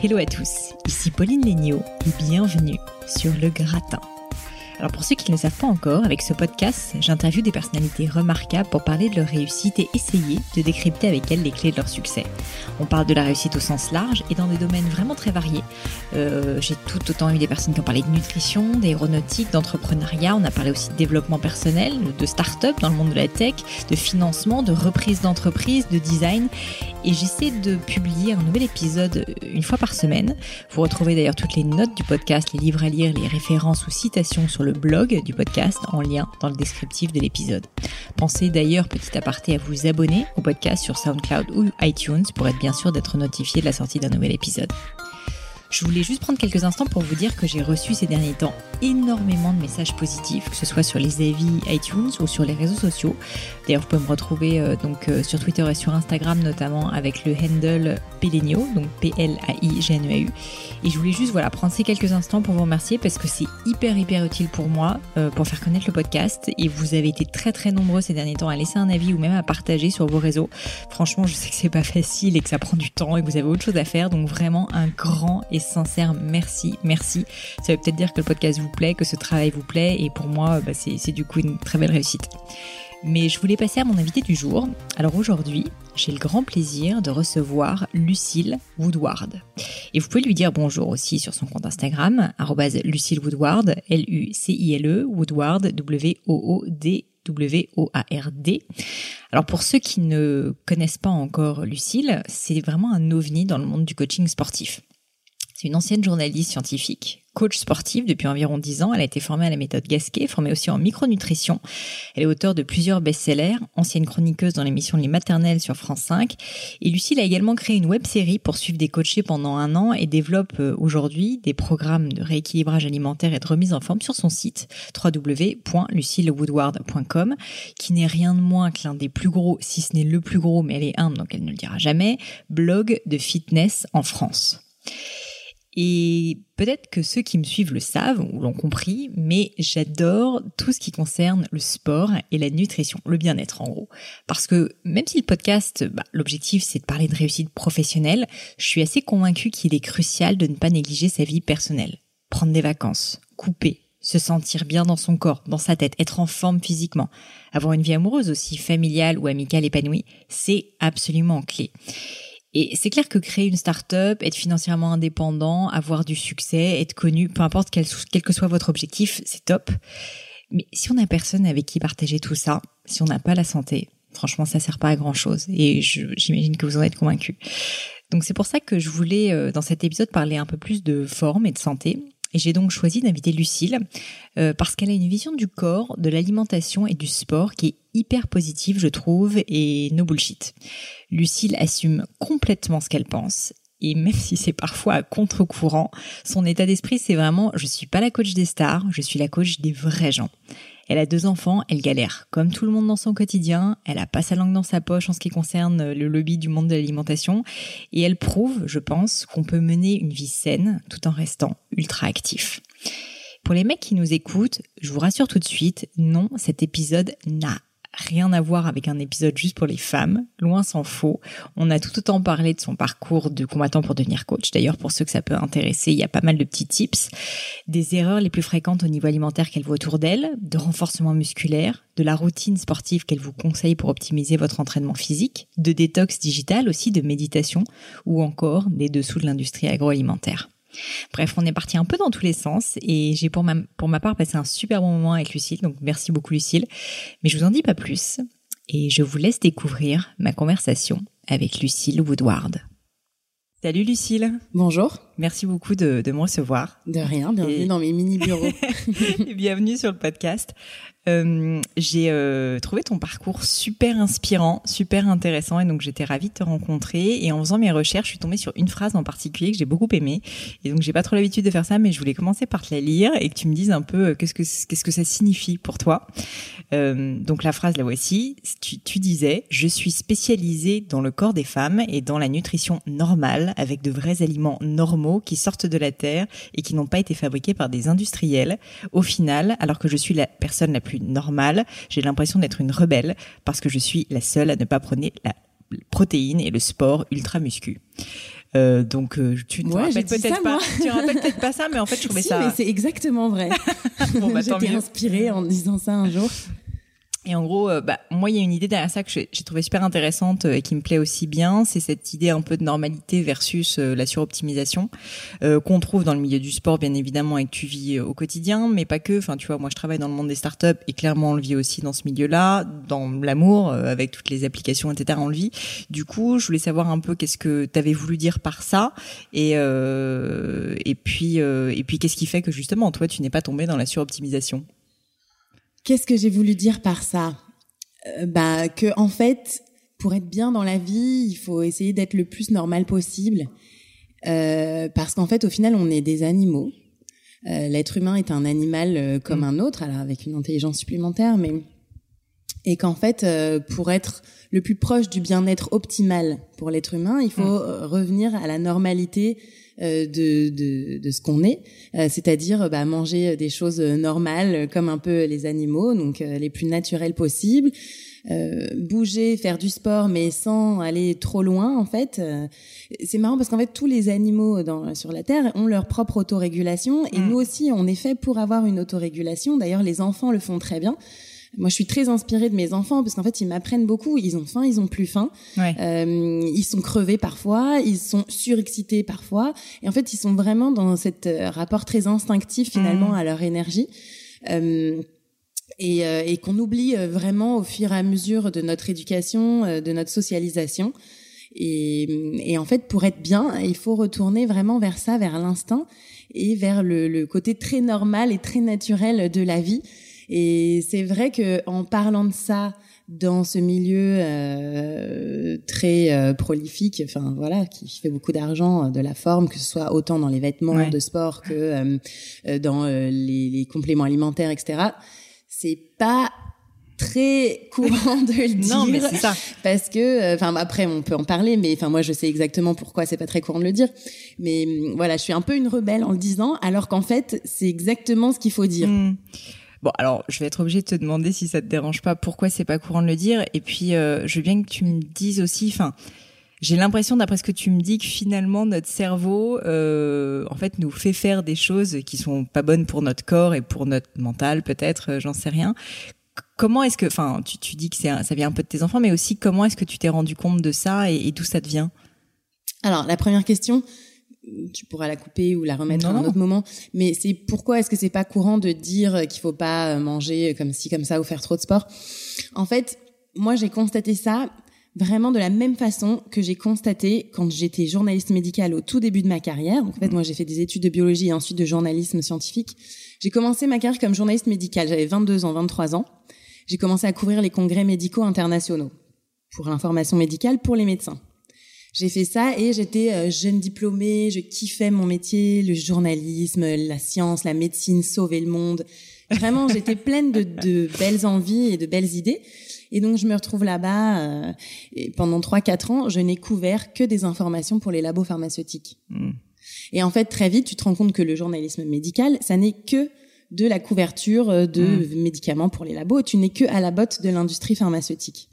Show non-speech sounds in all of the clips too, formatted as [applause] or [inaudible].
Hello à tous, ici Pauline Léniaud et bienvenue sur Le Gratin. Alors pour ceux qui ne le savent pas encore, avec ce podcast, j'interviewe des personnalités remarquables pour parler de leur réussite et essayer de décrypter avec elles les clés de leur succès. On parle de la réussite au sens large et dans des domaines vraiment très variés. Euh, J'ai tout autant eu des personnes qui ont parlé de nutrition, d'aéronautique, d'entrepreneuriat, on a parlé aussi de développement personnel, de start-up dans le monde de la tech, de financement, de reprise d'entreprise, de design et j'essaie de publier un nouvel épisode une fois par semaine. Vous retrouvez d'ailleurs toutes les notes du podcast, les livres à lire, les références ou citations sur le blog du podcast en lien dans le descriptif de l'épisode. Pensez d'ailleurs, petit aparté, à vous abonner au podcast sur SoundCloud ou iTunes pour être bien sûr d'être notifié de la sortie d'un nouvel épisode. Je voulais juste prendre quelques instants pour vous dire que j'ai reçu ces derniers temps énormément de messages positifs, que ce soit sur les avis iTunes ou sur les réseaux sociaux. D'ailleurs, vous pouvez me retrouver euh, donc euh, sur Twitter et sur Instagram notamment avec le handle Pelenio, donc P-L-A-I-G-N-E-A-U. Et je voulais juste voilà prendre ces quelques instants pour vous remercier parce que c'est hyper hyper utile pour moi euh, pour faire connaître le podcast. Et vous avez été très très nombreux ces derniers temps à laisser un avis ou même à partager sur vos réseaux. Franchement, je sais que c'est pas facile et que ça prend du temps et que vous avez autre chose à faire, donc vraiment un grand et sincère merci, merci. Ça veut peut-être dire que le podcast vous plaît, que ce travail vous plaît, et pour moi, bah, c'est du coup une très belle réussite. Mais je voulais passer à mon invité du jour. Alors aujourd'hui, j'ai le grand plaisir de recevoir Lucille Woodward. Et vous pouvez lui dire bonjour aussi sur son compte Instagram, Lucille Woodward, L-U-C-I-L-E, Woodward, W-O-O-D. W-O-A-R-D. Alors pour ceux qui ne connaissent pas encore Lucille, c'est vraiment un ovni dans le monde du coaching sportif. C'est une ancienne journaliste scientifique, coach sportive depuis environ 10 ans. Elle a été formée à la méthode Gasquet, formée aussi en micronutrition. Elle est auteure de plusieurs best-sellers, ancienne chroniqueuse dans l'émission Les Maternelles sur France 5. Et Lucille a également créé une web série pour suivre des coachés pendant un an et développe euh, aujourd'hui des programmes de rééquilibrage alimentaire et de remise en forme sur son site www.lucillewoodward.com qui n'est rien de moins que l'un des plus gros, si ce n'est le plus gros, mais elle est humble donc elle ne le dira jamais, blog de fitness en France. Et peut-être que ceux qui me suivent le savent ou l'ont compris, mais j'adore tout ce qui concerne le sport et la nutrition, le bien-être en gros. Parce que même si le podcast, bah, l'objectif c'est de parler de réussite professionnelle, je suis assez convaincue qu'il est crucial de ne pas négliger sa vie personnelle. Prendre des vacances, couper, se sentir bien dans son corps, dans sa tête, être en forme physiquement, avoir une vie amoureuse aussi, familiale ou amicale épanouie, c'est absolument clé. Et c'est clair que créer une start-up, être financièrement indépendant, avoir du succès, être connu, peu importe quel, quel que soit votre objectif, c'est top. Mais si on n'a personne avec qui partager tout ça, si on n'a pas la santé, franchement, ça sert pas à grand chose. Et j'imagine que vous en êtes convaincus. Donc c'est pour ça que je voulais, euh, dans cet épisode, parler un peu plus de forme et de santé. Et j'ai donc choisi d'inviter Lucille euh, parce qu'elle a une vision du corps, de l'alimentation et du sport qui est hyper positive, je trouve, et no bullshit. Lucille assume complètement ce qu'elle pense. Et même si c'est parfois à contre-courant, son état d'esprit, c'est vraiment, je suis pas la coach des stars, je suis la coach des vrais gens. Elle a deux enfants, elle galère comme tout le monde dans son quotidien, elle a pas sa langue dans sa poche en ce qui concerne le lobby du monde de l'alimentation et elle prouve, je pense, qu'on peut mener une vie saine tout en restant ultra actif. Pour les mecs qui nous écoutent, je vous rassure tout de suite, non, cet épisode n'a rien à voir avec un épisode juste pour les femmes, loin s'en faut. On a tout autant parlé de son parcours de combattant pour devenir coach. D'ailleurs, pour ceux que ça peut intéresser, il y a pas mal de petits tips. Des erreurs les plus fréquentes au niveau alimentaire qu'elle voit autour d'elle, de renforcement musculaire, de la routine sportive qu'elle vous conseille pour optimiser votre entraînement physique, de détox digital aussi, de méditation, ou encore des dessous de l'industrie agroalimentaire. Bref, on est parti un peu dans tous les sens et j'ai pour ma, pour ma part passé un super bon moment avec Lucille, donc merci beaucoup Lucille. Mais je vous en dis pas plus et je vous laisse découvrir ma conversation avec Lucille Woodward. Salut Lucille. Bonjour. Merci beaucoup de, de me recevoir. De rien, bienvenue dans mes mini bureaux. [laughs] bienvenue sur le podcast. Euh, j'ai euh, trouvé ton parcours super inspirant, super intéressant et donc j'étais ravie de te rencontrer et en faisant mes recherches, je suis tombée sur une phrase en particulier que j'ai beaucoup aimée et donc j'ai pas trop l'habitude de faire ça mais je voulais commencer par te la lire et que tu me dises un peu euh, qu'est-ce que qu'est-ce que ça signifie pour toi. Donc la phrase la voici, tu disais "Je suis spécialisée dans le corps des femmes et dans la nutrition normale avec de vrais aliments normaux qui sortent de la terre et qui n'ont pas été fabriqués par des industriels. Au final, alors que je suis la personne la plus normale, j'ai l'impression d'être une rebelle parce que je suis la seule à ne pas prôner la protéine et le sport ultra muscu. Euh, donc euh, tu ne rappelles peut-être pas, tu rappelles peut-être pas ça, mais en fait je [laughs] trouvais si, ça. c'est exactement vrai. [laughs] bon, bah, [laughs] J'étais inspirée en disant ça un jour. Et en gros, euh, bah, moi, il y a une idée derrière ça que j'ai trouvé super intéressante euh, et qui me plaît aussi bien, c'est cette idée un peu de normalité versus euh, la suroptimisation qu'on trouve dans le milieu du sport, bien évidemment, et que tu vis au quotidien, mais pas que. Enfin, tu vois, moi, je travaille dans le monde des startups et clairement, on le vit aussi dans ce milieu-là, dans l'amour, avec toutes les applications, etc. On le vit. Du coup, je voulais savoir un peu qu'est-ce que tu avais voulu dire par ça, et et puis et puis qu'est-ce qui fait que justement, toi, tu n'es pas tombé dans la suroptimisation? Qu'est-ce que j'ai voulu dire par ça? Euh, Bah que en fait, pour être bien dans la vie, il faut essayer d'être le plus normal possible, euh, parce qu'en fait, au final, on est des animaux. Euh, L'être humain est un animal euh, comme mm. un autre, alors avec une intelligence supplémentaire, mais et qu'en fait, pour être le plus proche du bien-être optimal pour l'être humain, il faut mm. revenir à la normalité de, de, de, ce qu'on est, euh, c'est-à-dire bah, manger des choses normales comme un peu les animaux, donc euh, les plus naturelles possibles. bouger, faire du sport, mais sans aller trop loin, en fait. c'est marrant parce qu'en fait, tous les animaux dans, sur la Terre ont leur propre autorégulation et mm. nous aussi, on est fait pour avoir une autorégulation. D'ailleurs, les enfants le font très bien. Moi, je suis très inspirée de mes enfants parce qu'en fait, ils m'apprennent beaucoup. Ils ont faim, ils ont plus faim. Euh, ils sont crevés parfois, ils sont surexcités parfois. Et en fait, ils sont vraiment dans cet euh, rapport très instinctif finalement mmh. à leur énergie. Euh, et, euh, et qu'on oublie euh, vraiment au fur et à mesure de notre éducation, de notre socialisation. Et, et, en fait, pour être bien, il faut retourner vraiment vers ça, vers l'instinct et vers le, le, côté très normal et très naturel de la vie. Et c'est vrai que en parlant de ça dans ce milieu euh, très euh, prolifique, enfin voilà, qui fait beaucoup d'argent euh, de la forme, que ce soit autant dans les vêtements de sport que euh, dans les, les, compléments alimentaires, etc. C'est pas très [laughs] courant de le dire. non, mais c'est ça. Parce que, enfin, après, on peut en parler, mais enfin, moi, je sais exactement pourquoi c'est pas très courant de le dire. Mais voilà, je suis un peu une rebelle en le disant, alors qu'en fait, c'est exactement ce qu'il faut dire. Mmh. Bon, alors je vais être obligée de te demander si ça te dérange pas, pourquoi c'est pas courant de le dire. Et puis, euh, je veux bien que tu me dises aussi, enfin, j'ai l'impression, d'après ce que tu me dis, que finalement notre cerveau, euh, en fait, nous fait faire des choses qui sont pas bonnes pour notre corps et pour notre mental, peut-être, euh, j'en sais rien. Comment est-ce que, enfin, tu, tu dis que ça vient un peu de tes enfants, mais aussi comment est-ce que tu t'es rendu compte de ça et, et d'où ça te vient? Alors, la première question, tu pourras la couper ou la remettre à un autre moment. Mais c'est pourquoi est-ce que c'est pas courant de dire qu'il faut pas manger comme ci comme ça ou faire trop de sport? En fait, moi j'ai constaté ça vraiment de la même façon que j'ai constaté quand j'étais journaliste médicale au tout début de ma carrière. Donc, en fait, moi j'ai fait des études de biologie et ensuite de journalisme scientifique. J'ai commencé ma carrière comme journaliste médicale. J'avais 22 ans, 23 ans. J'ai commencé à couvrir les congrès médicaux internationaux pour l'information médicale pour les médecins. J'ai fait ça et j'étais euh, jeune diplômée, je kiffais mon métier, le journalisme, la science, la médecine, sauver le monde. Vraiment, [laughs] j'étais pleine de, de, belles envies et de belles idées. Et donc, je me retrouve là-bas. Euh, et pendant trois, quatre ans, je n'ai couvert que des informations pour les labos pharmaceutiques. Hmm. Et en fait, très vite, tu te rends compte que le journalisme médical, ça n'est que de la couverture euh, de Mm. médicaments pour les labos. Tu n'es que à la botte de l'industrie pharmaceutique.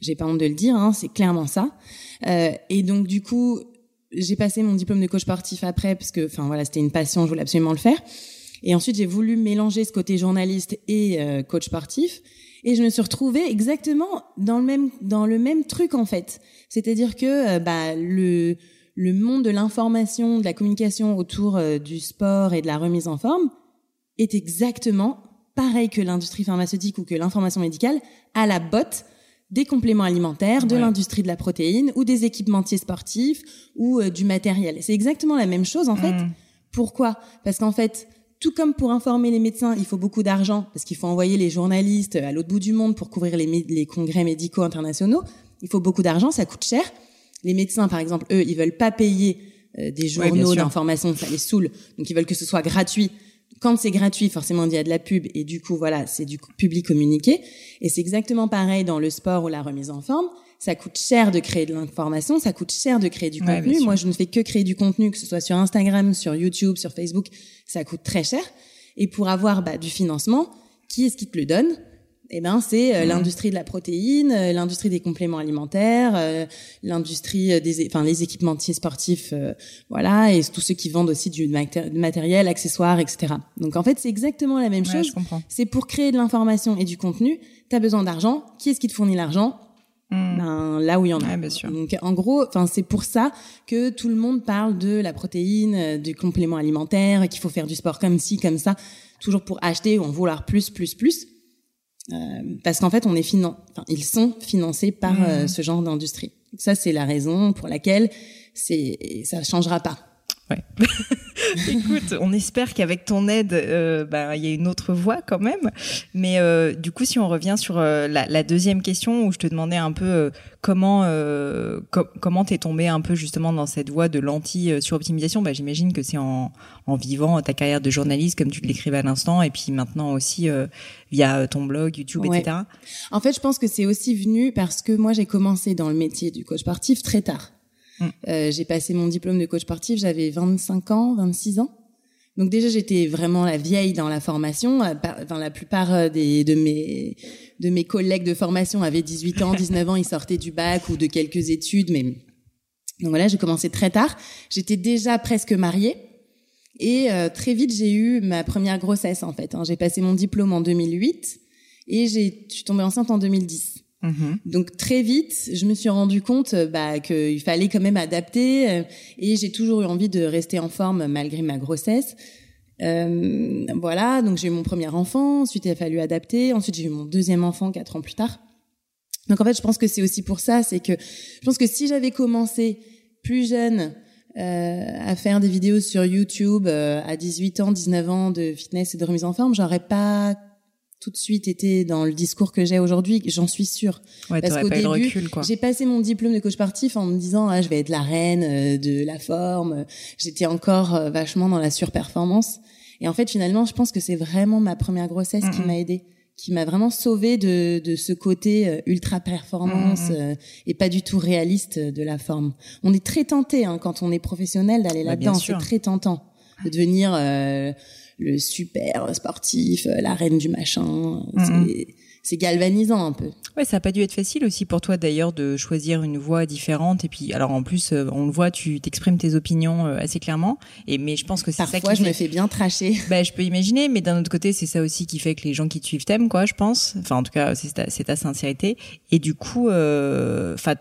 J'ai pas honte de le dire, hein, c'est clairement ça. Euh, et donc du coup, j'ai passé mon diplôme de coach sportif après parce que, enfin voilà, c'était une passion, je voulais absolument le faire. Et ensuite, j'ai voulu mélanger ce côté journaliste et euh, coach sportif. Et je me suis retrouvée exactement dans le même dans le même truc en fait. C'est-à-dire que euh, bah le le monde de l'information, de la communication autour du sport et de la remise en forme est exactement pareil que l'industrie pharmaceutique ou que l'information médicale à la botte des compléments alimentaires, de Ouais. l'industrie de la protéine ou des équipementiers sportifs ou euh, du matériel. C'est exactement la même chose en fait. Mm. Pourquoi? Parce qu'en fait, tout comme pour informer les médecins, il faut beaucoup d'argent parce qu'il faut envoyer les journalistes à l'autre bout du monde pour couvrir les, congrès médicaux internationaux. Il faut beaucoup d'argent, ça coûte cher. Les médecins, par exemple, eux, ils veulent pas payer euh, des journaux d'information, ça les saoule. Donc ils veulent que ce soit gratuit. Quand c'est gratuit, forcément, il y a de la pub et du coup, voilà, c'est du public communiqué. Et c'est exactement pareil dans le sport ou la remise en forme. Ça coûte cher de créer de l'information, ça coûte cher de créer du Ouais, contenu. Moi, je ne fais que créer du contenu, que ce soit sur Instagram, sur YouTube, sur Facebook. Ça coûte très cher. Et pour avoir bah, du financement, qui est-ce qui te le donne? Eh ben, c'est euh, Mhm. l'industrie de la protéine, euh, l'industrie des compléments alimentaires, euh, l'industrie euh, des, enfin les équipementiers sportifs, euh, voilà, et tous ceux qui vendent aussi du maté- matériel, accessoires, etc. Donc en fait, c'est exactement la même Ouais, chose. C'est pour créer de l'information et du contenu, tu as besoin d'argent. Qui est-ce qui te fournit l'argent? Mm. ben, là où il y en a. Ouais, bien sûr. Donc en gros, enfin c'est pour ça que tout le monde parle de la protéine, euh, du complément alimentaire, qu'il faut faire du sport comme ci, comme ça, toujours pour acheter ou en vouloir plus, plus, plus. Euh, parce qu'en fait, on est finan enfin, ils sont financés par Mhm. euh, ce genre d'industrie. Ça, c'est la raison pour laquelle c'est ça changera pas. Ouais. [laughs] Écoute, on espère qu'avec ton aide, euh, bah, il y a une autre voie quand même. Mais euh, du coup, si on revient sur euh, la, la deuxième question où je te demandais un peu euh, comment euh, co- comment t'es tombé un peu justement dans cette voie de l'anti euh, suroptimisation, bah, j'imagine que c'est en, en vivant ta carrière de journaliste comme tu l'écrivais à l'instant, et puis maintenant aussi via ton blog, YouTube, Ouais. etc. En fait, je pense que c'est aussi venu parce que moi, j'ai commencé dans le métier du coach sportif très tard. Mm. Euh, j'ai passé mon diplôme de coach sportif, j'avais 25 ans, 26 ans. Donc déjà, j'étais vraiment la vieille dans la formation. Euh, Enfin, la plupart euh, des, de mes de mes collègues de formation avaient 18 ans, [laughs] 19 ans, ils sortaient du bac ou de quelques études, mais donc voilà, j'ai commencé très tard. J'étais déjà presque mariée. Et euh, très vite, j'ai eu ma première grossesse en fait. hein. J'ai passé mon diplôme en 2008 et j'ai, je suis tombée enceinte en 2010. Mhm. Donc très vite, je me suis rendu compte euh, bah, qu'il fallait quand même adapter euh, et j'ai toujours eu envie de rester en forme malgré ma grossesse. Euh, voilà, donc j'ai eu mon premier enfant, ensuite il a fallu adapter, ensuite j'ai eu mon deuxième enfant quatre ans plus tard. Donc en fait, je pense que c'est aussi pour ça, c'est que je pense que si j'avais commencé plus jeune euh, à faire des vidéos sur YouTube euh, à 18 ans, 19 ans de fitness et de remise en forme, j'aurais pas tout de suite été dans le discours que j'ai aujourd'hui, j'en suis sûre. Ouais, Parce qu'au début. J'ai passé mon diplôme de coach sportif en me disant ah, je vais être la reine euh, de la forme. J'étais encore euh, vachement dans la surperformance. Et en fait, finalement, je pense que c'est vraiment ma première grossesse qui m'a aidée, qui m'a vraiment sauvée de, de ce côté euh, ultra performance euh, et pas du tout réaliste de la forme. On est très tenté hein, quand on est professionnel d'aller Bah, là-dedans. C'est très tentant de devenir euh, le super sportif, euh, la reine du machin. C'est- C'est galvanisant un peu. Ouais, ça a pas dû être facile aussi pour toi d'ailleurs de choisir une voie différente et puis alors en plus euh, on le voit tu t'exprimes tes opinions euh, assez clairement et mais je pense que c'est ça Parfois, qui je me fais bien tracher. [laughs] bah, je peux imaginer, mais d'un autre côté, c'est ça aussi qui fait que les gens qui te suivent t'aiment, quoi, je pense. Enfin, en tout cas, c'est ta, sincérité. Et du coup, euh, enfin,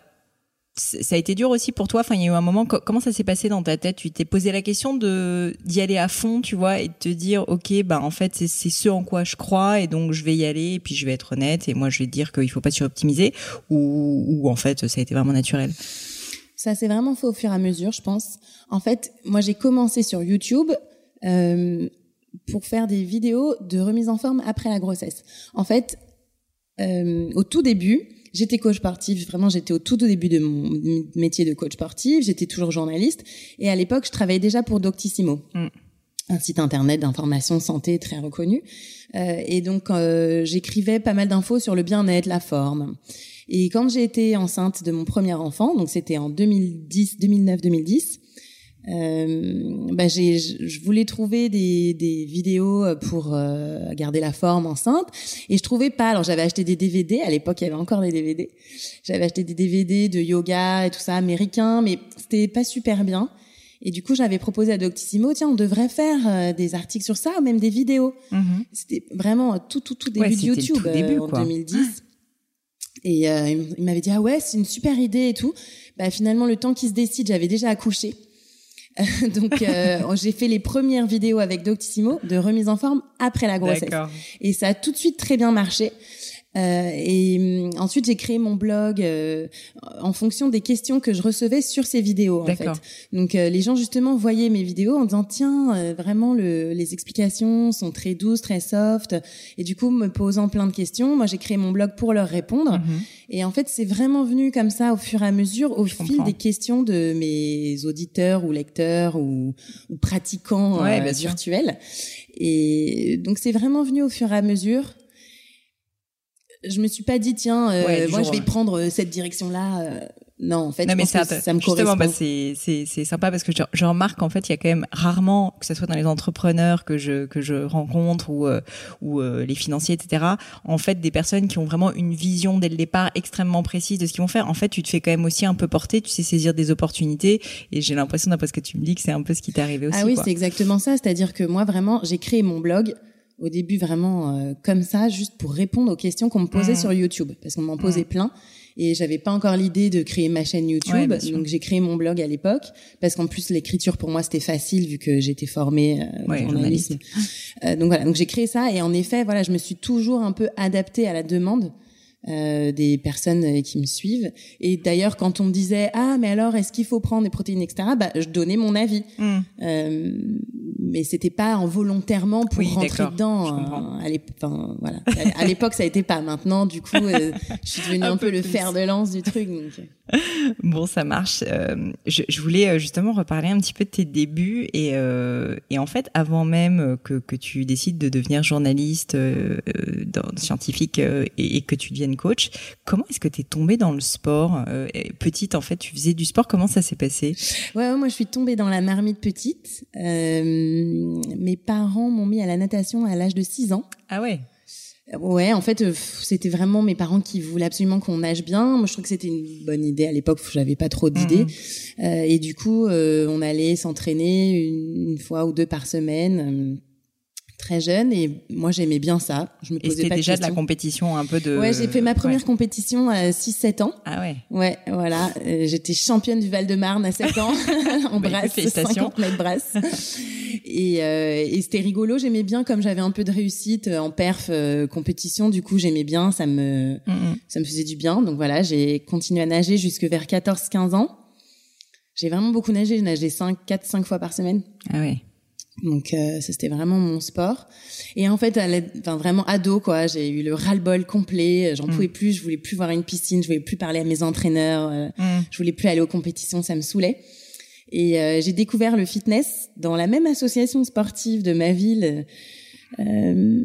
ça a été dur aussi pour toi. Enfin, il y a eu un moment. co- Comment ça s'est passé dans ta tête? Tu t'es posé la question de d'y aller à fond, tu vois, et de te dire, ok, bah en fait, c'est ce en quoi je crois, et donc je vais y aller, et puis je vais être honnête, et moi je vais dire qu'il faut pas suroptimiser, ou, ou en fait, ça a été vraiment naturel? Ça s'est vraiment fait au fur et à mesure, je pense. En fait, moi, j'ai commencé sur YouTube euh, pour faire des vidéos de remise en forme après la grossesse. En fait, euh, au tout début, j'étais coach sportif. Vraiment, j'étais au tout au début de mon métier de coach sportif. J'étais toujours journaliste. Et à l'époque, je travaillais déjà pour Doctissimo. Mm. un site internet d'information santé très reconnu. Euh, et donc, euh, j'écrivais pas mal d'infos sur le bien-être, la forme. Et quand j'ai été enceinte de mon premier enfant, donc c'était en 2010, 2009-2010, euh, bah j'ai, je voulais trouver des, des vidéos pour euh, garder la forme enceinte et je trouvais pas. Alors j'avais acheté des DVD. À l'époque, il y avait encore des DVD. J'avais acheté des DVD de yoga et tout ça américain, mais c'était pas super bien. Et du coup, j'avais proposé à Doctissimo, tiens, on devrait faire euh, des articles sur ça, ou même des vidéos. Mhm. C'était vraiment tout, tout, tout début Ouais, de YouTube tout début, euh, en quoi. 2010. Et euh, il m'avait dit ah ouais c'est une super idée et tout. Bah finalement le temps qui se décide j'avais déjà accouché. [laughs] Donc euh, j'ai fait les premières vidéos avec Doctissimo de remise en forme après la grossesse. Et ça a tout de suite très bien marché. Euh, et hum, ensuite, j'ai créé mon blog euh, en fonction des questions que je recevais sur ces vidéos. En fait. Donc, euh, les gens justement voyaient mes vidéos en disant tiens, euh, vraiment le, les explications sont très douces, très soft. Et du coup, me posant plein de questions, moi j'ai créé mon blog pour leur répondre. Mhm. Et en fait, c'est vraiment venu comme ça au fur et à mesure, au fil comprends. des questions de mes auditeurs ou lecteurs ou, ou pratiquants Ouais, euh, virtuels. Et donc, c'est vraiment venu au fur et à mesure. Je me suis pas dit tiens, euh, Ouais, moi jour je vais prendre euh, cette direction-là. euh, non, en fait, Non, je mais pense c'est que int- ça me justement, correspond. bah, c'est c'est c'est sympa parce que je, je remarque en fait il y a quand même rarement que ce soit dans les entrepreneurs que je que je rencontre ou euh, ou euh, les financiers etc. En fait, des personnes qui ont vraiment une vision dès le départ extrêmement précise de ce qu'ils vont faire. En fait, tu te fais quand même aussi un peu porter, tu sais saisir des opportunités et j'ai l'impression d'après ce que tu me dis que c'est un peu ce qui t'est arrivé aussi. Ah oui, c'est exactement ça. C'est-à-dire que moi, vraiment, j'ai créé mon blog au début vraiment euh, comme ça, juste pour répondre aux questions qu'on me posait Mhm. sur YouTube, parce qu'on m'en posait Mhm. plein. Et j'avais pas encore l'idée de créer ma chaîne YouTube, donc j'ai créé mon blog à l'époque, parce qu'en plus l'écriture pour moi c'était facile vu que j'étais formée euh, Ouais, journalisme. Euh, donc voilà, donc j'ai créé ça et en effet voilà, je me suis toujours un peu adaptée à la demande euh, des personnes euh, qui me suivent. Et d'ailleurs, quand on me disait ah mais alors est-ce qu'il faut prendre des protéines etc. Bah je donnais mon avis. Mm. Euh, mais c'était pas involontairement pour Oui, rentrer dedans. hein, à l'ép- enfin, voilà. À l'époque, ça a été pas. Maintenant, du coup, euh, je suis devenue [laughs] Un un, peu, peu le fer de lance du truc. Donc. euh. [laughs] Bon, ça marche. Euh, je, je voulais euh, justement reparler un petit peu de tes débuts et, euh, et en fait, avant même euh, que, que tu décides de devenir journaliste, euh, euh, dans- scientifique euh, et, et que tu deviennes coach, comment est-ce que tu es tombée dans le sport Euh, et Petite, en fait, tu faisais du sport. Comment ça s'est passé? Ouais, ouais, moi, je suis tombée dans la marmite petite. Euh, mes parents m'ont mis à la natation à l'âge de 6 ans. Ah ouais? Ouais, en fait, euh, c'était vraiment mes parents qui voulaient absolument qu'on nage bien. Moi, je trouve que c'était une bonne idée à l'époque. J'avais pas trop d'idées. Mhm. Euh, et du coup, on allait s'entraîner une, une fois ou deux par semaine, très jeune. Et moi, j'aimais bien ça. Je me Et posais c'était pas déjà de la compétition un peu de. Ouais, j'ai fait ma première Ouais. compétition à 6-7 ans. Ah ouais. Ouais, voilà. Euh, J'étais championne du Val-de-Marne à 7 ans, en [laughs] Bah, [laughs] brasse, félicitations. 50 mètres brasse. [laughs] Et, euh, et c'était rigolo, j'aimais bien, comme j'avais un peu de réussite euh, en perf euh, compétition, du coup j'aimais bien, ça me, Mm, mm. ça me faisait du bien. Donc voilà, j'ai continué à nager jusque vers 14-15 ans. J'ai vraiment beaucoup nagé, j'ai nagé 5, 4, 5 fois par semaine. Ah ouais. Donc euh, ça c'était vraiment mon sport. Et en fait, à enfin vraiment ado quoi, j'ai eu le ras-le-bol complet. J'en Mm. pouvais plus, je voulais plus voir une piscine, je voulais plus parler à mes entraîneurs, euh, Mm. je voulais plus aller aux compétitions, ça me saoulait. Et euh, j'ai découvert le fitness dans la même association sportive de ma ville. Euh,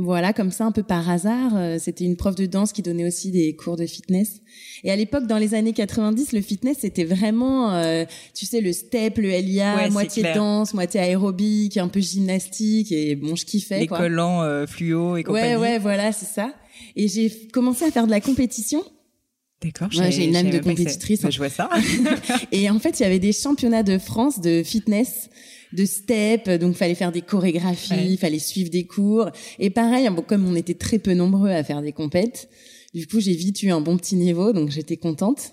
voilà, comme ça, un peu par hasard. Euh, C'était une prof de danse qui donnait aussi des cours de fitness. Et à l'époque, dans les années 90, le fitness, c'était vraiment, euh, tu sais, le step, le LIA, Ouais, moitié danse, moitié aérobique, un peu gymnastique. Et bon, je kiffais, Les quoi. collants fluo et compagnie. Ouais, ouais, voilà, c'est ça. Et j'ai commencé à faire de la compétition. D'accord. Ouais, j'ai une âme de compétitrice, hein. je vois ça. [laughs] Et en fait, il y avait des championnats de France de fitness, de step, donc fallait faire des chorégraphies, Ouais. fallait suivre des cours. Et pareil, bon, comme on était très peu nombreux à faire des compètes, du coup, j'ai vite eu un bon petit niveau, donc j'étais contente.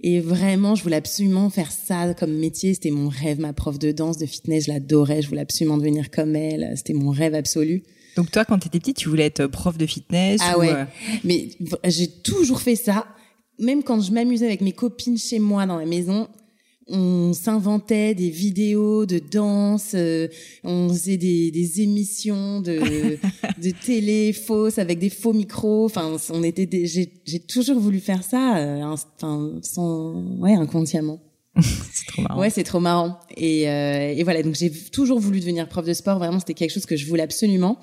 Et vraiment, je voulais absolument faire ça comme métier. C'était mon rêve, ma prof de danse, de fitness, je l'adorais. Je voulais absolument devenir comme elle. C'était mon rêve absolu. Donc toi, quand t'étais petite, tu voulais être prof de fitness Ah ou, ouais. euh, Mais j'ai toujours fait ça. Même quand je m'amusais avec mes copines chez moi dans la maison, on s'inventait des vidéos de danse, euh, on faisait des, des émissions de, [laughs] de télé fausses avec des faux micros. Enfin, on était, des- j'ai, j'ai toujours voulu faire ça, euh, enfin, sans, ouais, inconsciemment. [laughs] c'est trop marrant. Ouais, c'est trop marrant. Et, euh, et voilà, donc j'ai toujours voulu devenir prof de sport. Vraiment, c'était quelque chose que je voulais absolument.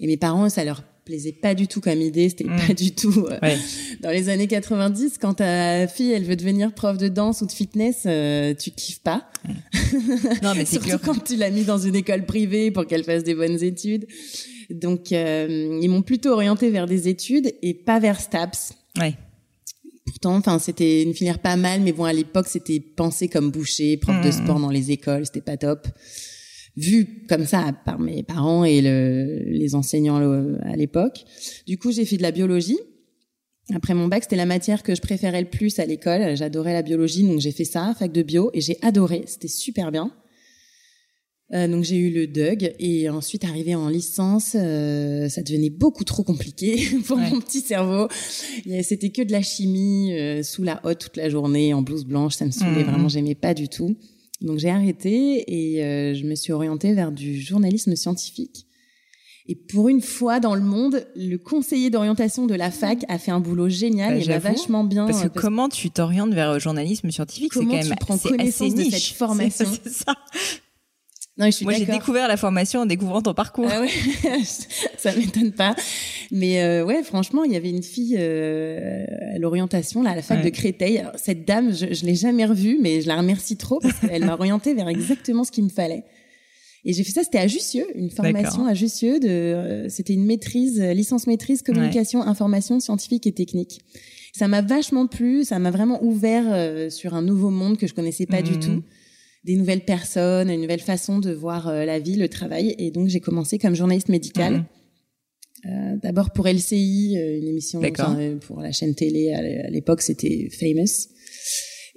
Et mes parents, ça leur plaisait pas du tout comme idée, c'était Mm. pas du tout euh, Ouais. dans les années 90 quand ta fille elle veut devenir prof de danse ou de fitness, euh, tu kiffes pas. Non, mais c'est [laughs] Surtout clair. quand tu l'as mis dans une école privée pour qu'elle fasse des bonnes études. Donc euh, ils m'ont plutôt orienté vers des études et pas vers STAPS. Ouais. Pourtant, enfin, c'était une filière pas mal, mais bon, à l'époque, c'était pensé comme boucher, prof de Mhm. sport dans les écoles, c'était pas top. Vu comme ça par mes parents et le, les enseignants à l'époque. Du coup, j'ai fait de la biologie. Après mon bac, c'était la matière que je préférais le plus à l'école. J'adorais la biologie, donc j'ai fait ça, fac de bio, et j'ai adoré. C'était super bien. Euh, donc j'ai eu le DUG et ensuite arrivé en licence, euh, ça devenait beaucoup trop compliqué [laughs] pour Ouais. mon petit cerveau. C'était que de la chimie euh, sous la hotte toute la journée en blouse blanche, ça me saoulait Mhm. vraiment, j'aimais pas du tout. Donc j'ai arrêté et euh, je me suis orientée vers du journalisme scientifique. Et pour une fois dans le monde, le conseiller d'orientation de la fac a fait un boulot génial Bah, et m'a j'avoue, vachement bien. Parce que parce- comment tu t'orientes vers le journalisme scientifique, c'est Comment quand tu même prends [laughs] c'est connaissance assez de niche. cette formation C'est- c'est ça. Non, je suis Moi, j'ai découvert la formation en découvrant ton parcours. Ah ouais, [laughs] ça m'étonne pas. Mais euh, ouais, franchement, il y avait une fille euh, à l'orientation là, à la fac Ouais. de Créteil. Alors, cette dame, je, je l'ai jamais revue, mais je la remercie trop parce qu'elle m'a orientée vers exactement ce qu'il me fallait. Et j'ai fait ça, c'était à Jussieu, une formation à Jussieu. De, euh, c'était une maîtrise, licence maîtrise communication, information scientifique et technique. Ça m'a vachement plu, ça m'a vraiment ouvert sur un nouveau monde que je connaissais pas du Mhm. tout des nouvelles personnes, une nouvelle façon de voir euh, la vie, le travail. Et donc, j'ai commencé comme journaliste médicale. Mhm. Euh, D'abord pour LCI, euh, une émission enfin, pour la chaîne télé. À l'époque, c'était Famous.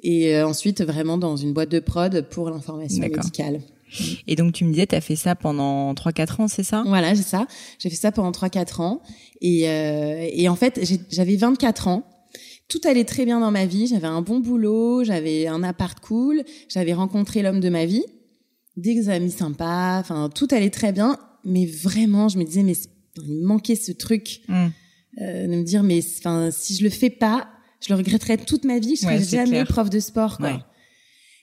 Et ensuite, vraiment dans une boîte de prod pour l'information médicale. Et donc, tu me disais, tu as fait ça pendant 3-4 ans, c'est ça? Voilà, c'est ça. J'ai fait ça pendant 3-4 ans. Et, euh, et en fait, j'avais 24 ans. Tout allait très bien dans ma vie. J'avais un bon boulot, j'avais un appart cool, j'avais rencontré l'homme de ma vie, des amis sympas. Enfin, tout allait très bien. Mais vraiment, je me disais, mais il me manquait ce truc Hmm. euh, de me dire, mais enfin, si je le fais pas, je le regretterai toute ma vie. Je serai Ouais, jamais clair. prof de sport. Quoi. Ouais.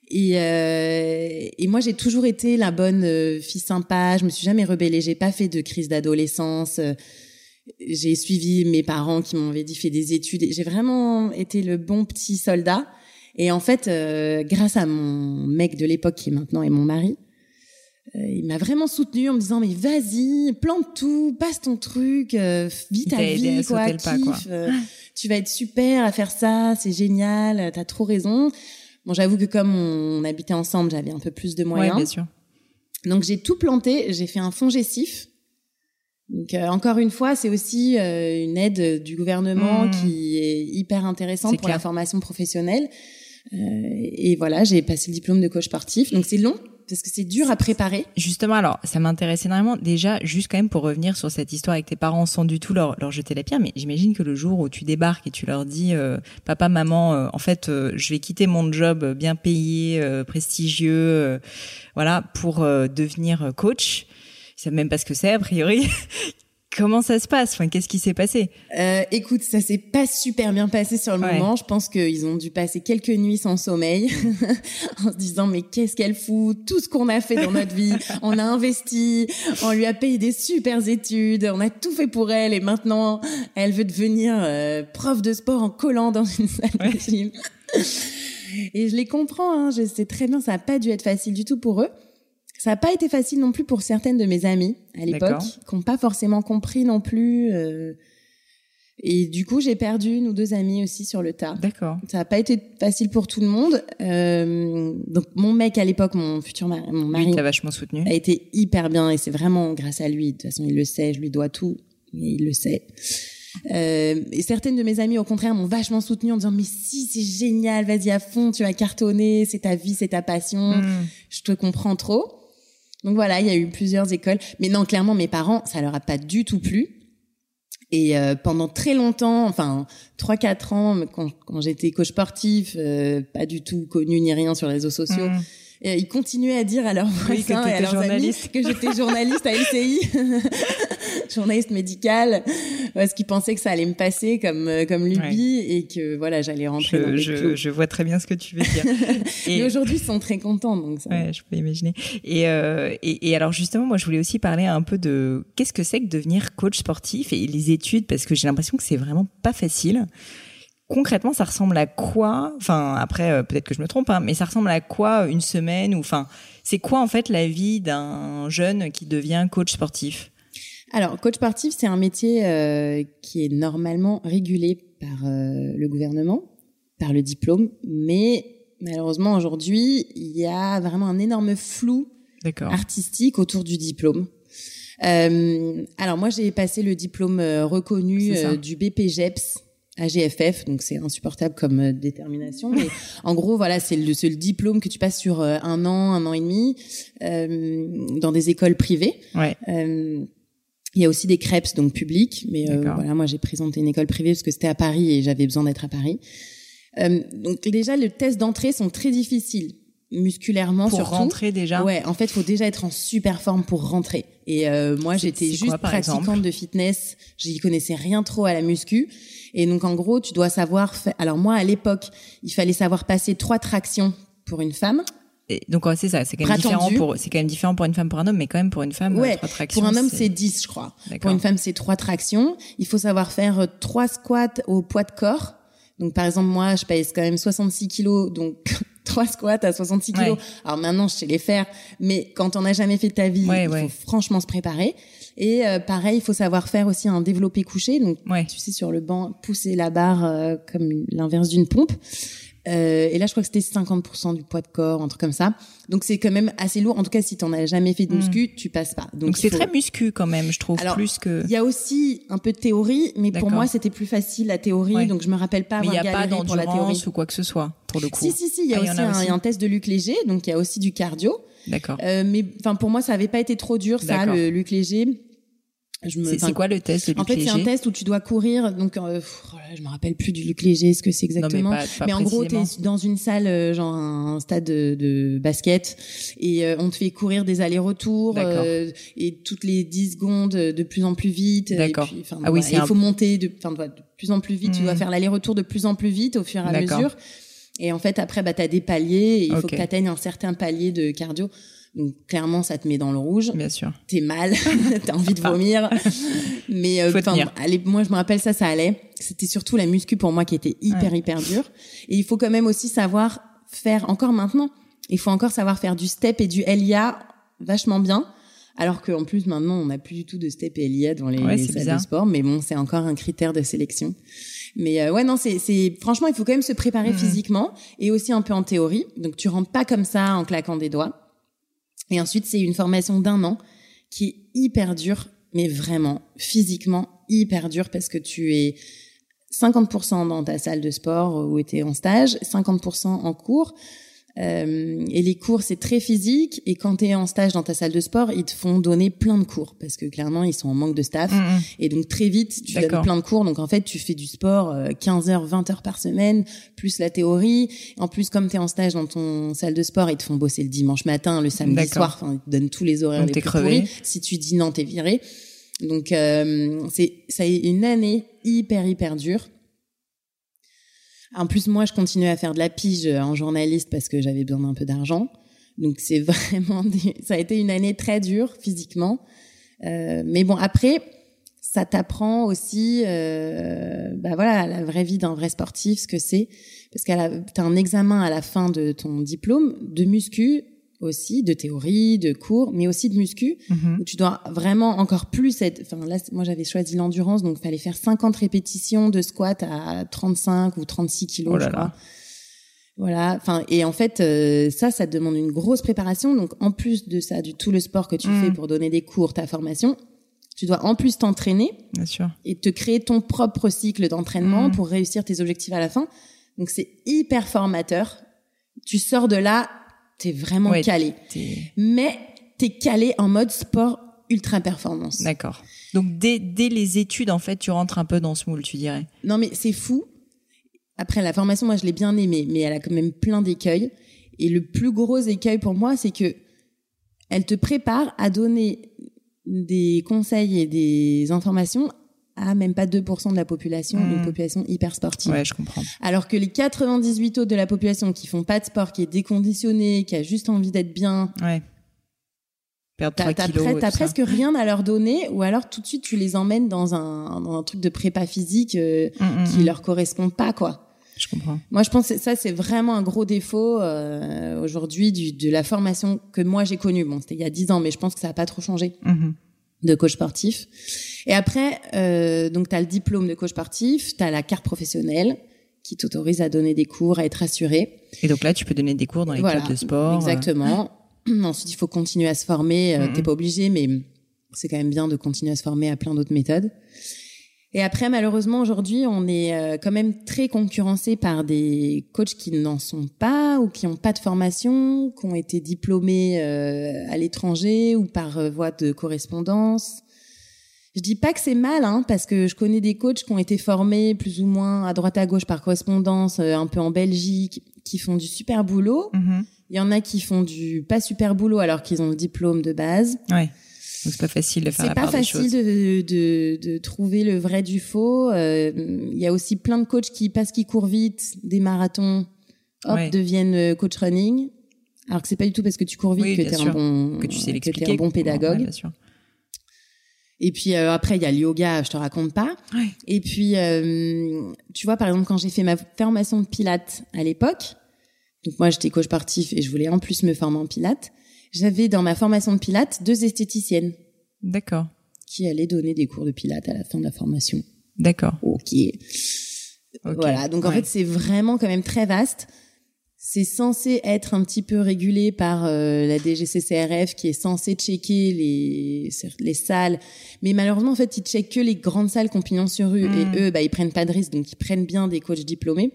Et, euh, et moi, j'ai toujours été la bonne euh, fille sympa. Je me suis jamais rebellée. J'ai pas fait de crise d'adolescence. J'ai suivi mes parents qui m'avaient dit fais des études. Et J'ai vraiment été le bon petit soldat. Et en fait, euh, grâce à mon mec de l'époque qui maintenant est mon mari, euh, il m'a vraiment soutenu en me disant mais vas-y, plante tout, passe ton truc, euh, vis ta aidé à vie, quoi, pas, quoi. euh, tu vas être super à faire ça, c'est génial, t'as trop raison. Bon, j'avoue que comme on habitait ensemble, j'avais un peu plus de Ouais, moyens. bien sûr. Donc j'ai tout planté, j'ai fait un fonds gestif. Donc euh, encore une fois, c'est aussi euh, une aide du gouvernement Mmh. qui est hyper intéressante pour clair. la formation professionnelle. Euh, et voilà, j'ai passé le diplôme de coach sportif. Donc c'est long parce que c'est dur à préparer. Justement, alors, ça m'intéresse énormément. Déjà, juste quand même pour revenir sur cette histoire avec tes parents sans du tout leur, leur jeter la pierre, mais j'imagine que le jour où tu débarques et tu leur dis, euh, papa, maman, euh, en fait, euh, je vais quitter mon job bien payé, euh, prestigieux, euh, voilà, pour euh, devenir coach. Savent même pas ce que c'est, a priori. [laughs] Comment ça se passe? Enfin, qu'est-ce qui s'est passé? Euh, écoute, ça s'est pas super bien passé sur le Ouais. moment. Je pense qu'ils ont dû passer quelques nuits sans sommeil [laughs] en se disant mais qu'est-ce qu'elle fout? Tout ce qu'on a fait dans notre vie, [laughs] on a investi, on lui a payé des super études, on a tout fait pour elle et maintenant elle veut devenir euh, prof de sport en collant dans une salle de gym. Et je les comprends, hein, je sais très bien, ça a pas dû être facile du tout pour eux. Ça n'a pas été facile non plus pour certaines de mes amies à l'époque, qui n'ont pas forcément compris non plus. euh, et du coup, j'ai perdu une ou deux amies aussi sur le tas. D'accord. Ça n'a pas été facile pour tout le monde. Euh, donc, mon mec à l'époque, mon futur mari, mon Lui, mari, t'as vachement soutenu. a été hyper bien et c'est vraiment grâce à lui. De toute façon, il le sait, je lui dois tout, mais il le sait. Euh, et certaines de mes amies, au contraire, m'ont vachement soutenu en disant mais si c'est génial, vas-y à fond, tu vas cartonner, c'est ta vie, c'est ta passion, Hmm. je te comprends trop. Donc voilà, il y a eu plusieurs écoles, mais non, clairement, mes parents, ça leur a pas du tout plu. Et euh, pendant très longtemps, enfin trois quatre ans, quand, quand j'étais coach sportif, euh, pas du tout connu ni rien sur les réseaux sociaux, Hmm. et ils continuaient à dire à leurs Oui, voisins et à leurs amis que j'étais journaliste à LCI, [laughs] journaliste médicale. parce qu'il pensait que ça allait me passer comme euh, comme lubie et que voilà, j'allais rentrer je, dans les je, je vois très bien ce que tu veux dire. [laughs] Et aujourd'hui, ils sont très contents, donc ça. Ouais, je peux imaginer. Et, euh, et, et alors justement, moi, je voulais aussi parler un peu de qu'est-ce que c'est que devenir coach sportif et les études, parce que j'ai l'impression que c'est vraiment pas facile. Concrètement, ça ressemble à quoi Enfin, après, euh, peut-être que je me trompe, hein, mais ça ressemble à quoi une semaine ou enfin, c'est quoi en fait la vie d'un jeune qui devient coach sportif? Alors, coach sportif, c'est un métier euh, qui est normalement régulé par euh, le gouvernement, par le diplôme, mais malheureusement aujourd'hui, il y a vraiment un énorme flou artistique autour du diplôme. Euh, alors moi, j'ai passé le diplôme reconnu du BPGEPS AGFF, donc c'est insupportable comme détermination. Mais [laughs] en gros, voilà, c'est le, diplôme que tu passes sur un an, un an et demi, dans des écoles privées. Ouais. Il y a aussi des crêpes donc publics, mais euh, voilà, moi j'ai présenté une école privée parce que c'était à Paris et j'avais besoin d'être à Paris. Euh, donc déjà, les tests d'entrée sont très difficiles musculairement Pour surtout. rentrer déjà? Ouais, en fait, faut déjà être en super forme pour rentrer. Et euh, moi, j'étais juste quoi, pratiquante de fitness. J'y connaissais rien trop à la muscu. Et donc, en gros, tu dois savoir. fa- Alors moi, à l'époque, il fallait savoir passer trois tractions pour une femme. Donc ouais, c'est ça, c'est quand même différent pour c'est quand même différent pour une femme pour un homme, mais quand même pour une femme Ouais, trois tractions, Pour un homme, c'est 10, je crois. Pour une femme, c'est trois tractions. Il faut savoir faire euh, trois squats au poids de corps. Donc, par exemple, moi, je pèse quand même 66 kilos, donc [laughs] trois squats à 66 kilos. Ouais. Alors maintenant, je sais les faire, mais quand on n'a jamais fait de ta vie, il faut franchement se préparer. Et euh, pareil, il faut savoir faire aussi un développé couché. Donc, tu sais, sur le banc, pousser la barre euh, comme l'inverse d'une pompe. Euh, et là, je crois que c'était 50% du poids de corps, un truc comme ça. Donc, c'est quand même assez lourd. En tout cas, si t'en as jamais fait de Mm. muscu, tu passes pas. Donc c'est faut- très muscu quand même, je trouve Alors, plus que il y a aussi un peu de théorie, mais pour moi, c'était plus facile la théorie, Ouais. donc je me rappelle pas mais il avoir y a pas pour la théorie. ou quoi que ce soit pour le coup. Si, si, si, il y a Ah, il y a un, aussi. un test de Luc Léger, donc il y a aussi du cardio. D'accord. Euh, mais enfin, pour moi, ça avait pas été trop dur, ça, le Luc Léger. C'est quoi le test de En fait, c'est un test où tu dois courir. Donc, euh, oh là, je me rappelle plus du Luc Léger, ce que c'est exactement. Non, mais pas, pas en gros, t'es précisément. dans une salle, euh, genre un stade de, de basket, et euh, on te fait courir des allers-retours, euh, et toutes les 10 secondes euh, de plus en plus vite. D'accord. Ah oui, voilà. il faut monter de, de plus en plus vite. Tu dois faire l'aller-retour de plus en plus vite au fur et à mesure. Et en fait, après, bah, t'as des paliers, et il faut que t'atteignes un certain palier de cardio. Donc, clairement, ça te met dans le rouge Bien sûr. t'es mal, [laughs] t'as envie de vomir. Mais euh, allez, moi je me rappelle ça, ça allait. C'était surtout la muscu pour moi qui était hyper hyper dur. Et il faut quand même aussi savoir faire encore maintenant. Il faut encore savoir faire du step et du LIA vachement bien. Alors qu'en plus maintenant on n'a plus du tout de step et LIA dans les, Ouais, les c'est salles bizarre. de sport. Mais bon, c'est encore un critère de sélection. Mais euh, ouais non, c'est c'est franchement il faut quand même se préparer Mhm. physiquement et aussi un peu en théorie. Donc tu rentres pas comme ça en claquant des doigts. Et ensuite, c'est une formation d'un an qui est hyper dure, mais vraiment physiquement hyper dure parce que tu es 50% dans ta salle de sport où tu en stage, 50% en cours. Euh, et les cours, c'est très physique. Et quand tu es en stage dans ta salle de sport, ils te font donner plein de cours parce que clairement, ils sont en manque de staff. Mm, mm. Et donc très vite, tu donnes plein de cours. Donc en fait, tu fais du sport euh, 15 heures, 20 heures par semaine, plus la théorie. En plus, comme tu es en stage dans ton salle de sport, ils te font bosser le dimanche matin, le samedi soir. Enfin, ils te donnent tous les horaires Donc les t'es plus crevé. pourris. Si tu dis non, t'es viré. Donc euh, c'est ça est une année hyper hyper dure. En plus, moi, je continuais à faire de la pige en journaliste parce que j'avais besoin d'un peu d'argent. Donc c'est [laughs] vraiment ça a été une année très dure physiquement. Euh, mais bon, après, ça t'apprend aussi, euh, bah voilà, la vraie vie d'un vrai sportif, ce que c'est, parce la, t'as un examen à la fin de ton diplôme de muscu aussi, de théorie, de cours, mais aussi de muscu, Mhm. où tu dois vraiment encore plus être. Enfin là, moi j'avais choisi l'endurance, donc fallait faire 50 répétitions de squat à 35 ou 36 kilos, Oh là je crois. là. Voilà, enfin et en fait euh, ça ça te demande une grosse préparation donc en plus de ça du tout le sport que tu Mm. fais pour donner des cours, ta formation, tu dois en plus t'entraîner Bien sûr. et te créer ton propre cycle d'entraînement Mm. pour réussir tes objectifs à la fin. Donc c'est hyper formateur. Tu sors de là, t'es vraiment Ouais. calé. Mais t'es calé en mode sport ultra performance. D'accord. Donc dès, dès les études, en fait, tu rentres un peu dans ce moule, tu dirais. Non mais c'est fou. Après la formation, moi je l'ai bien aimée, mais elle a quand même plein d'écueils. Et le plus gros écueil pour moi, c'est que elle te prépare à donner des conseils et des informations à même pas 2% de la population, une Mm. population hyper sportive. Ouais, je comprends. Alors que les 98 autres de la population qui font pas de sport, qui est déconditionnée, qui a juste envie d'être bien, Ouais. Perdre t'as 3 t'as kilos. t'as ça. presque rien à leur donner, ou alors tout de suite tu les emmènes dans un, dans un truc de prépa physique euh, Mm, mm, qui mm. leur correspond pas, quoi. Je comprends. Moi, je pense que ça, c'est vraiment un gros défaut euh, aujourd'hui du- de la formation que moi j'ai connue. Bon, c'était il y a 10 ans, mais je pense que ça a pas trop changé. De coach sportif. Et après, euh, donc tu as le diplôme de coach sportif, tu as la carte professionnelle qui t'autorise à donner des cours, à être assuré. Et donc là, tu peux donner des cours dans les Voilà, clubs de sport. euh, Exactement. [clears throat] Ensuite, il faut continuer à se former. Euh, Mhm. T'es pas obligé, mais c'est quand même bien de continuer à se former à plein d'autres méthodes. Et après, malheureusement, aujourd'hui, on est euh, quand même très concurrencé par des coachs qui n'en sont pas ou qui n'ont pas de formation, qui ont été diplômés euh, à l'étranger ou par euh, voie de correspondance. Je dis pas que c'est mal, hein, parce que je connais des coachs qui ont été formés plus ou moins à droite à gauche par correspondance, un peu en Belgique, qui font du super boulot. mhm. Il y en a qui font du pas super boulot alors qu'ils ont le diplôme de base. Ouais. Donc c'est pas facile de faire C'est la pas part des facile choses. de, de, de trouver le vrai du faux. Euh, Il y a aussi plein de coachs qui, parce qu'ils courent vite, des marathons, hop, Ouais. deviennent euh, coach running. Alors que c'est pas du tout parce que tu cours vite Oui, que t'es un bon, Que tu sais l'expliquer. un bon pédagogue. Ouais, bien sûr. Et puis euh, après, il y a le yoga, je te raconte pas. Ouais. Et puis, euh, tu vois, par exemple, quand j'ai fait ma formation de pilates à l'époque, donc moi j'étais coach sportif et je voulais en plus me former en pilates, j'avais dans ma formation de pilates deux esthéticiennes D'accord. qui allaient donner des cours de pilates à la fin de la formation. D'accord. Ok. Ok. Voilà, donc en Ouais. fait c'est vraiment quand même très vaste. C'est censé être un petit peu régulé par euh, la DGCCRF qui est censé checker les les salles, mais malheureusement en fait ils checkent que les grandes salles pignon sur rue et eux bah ils prennent pas de risque donc ils prennent bien des coachs diplômés.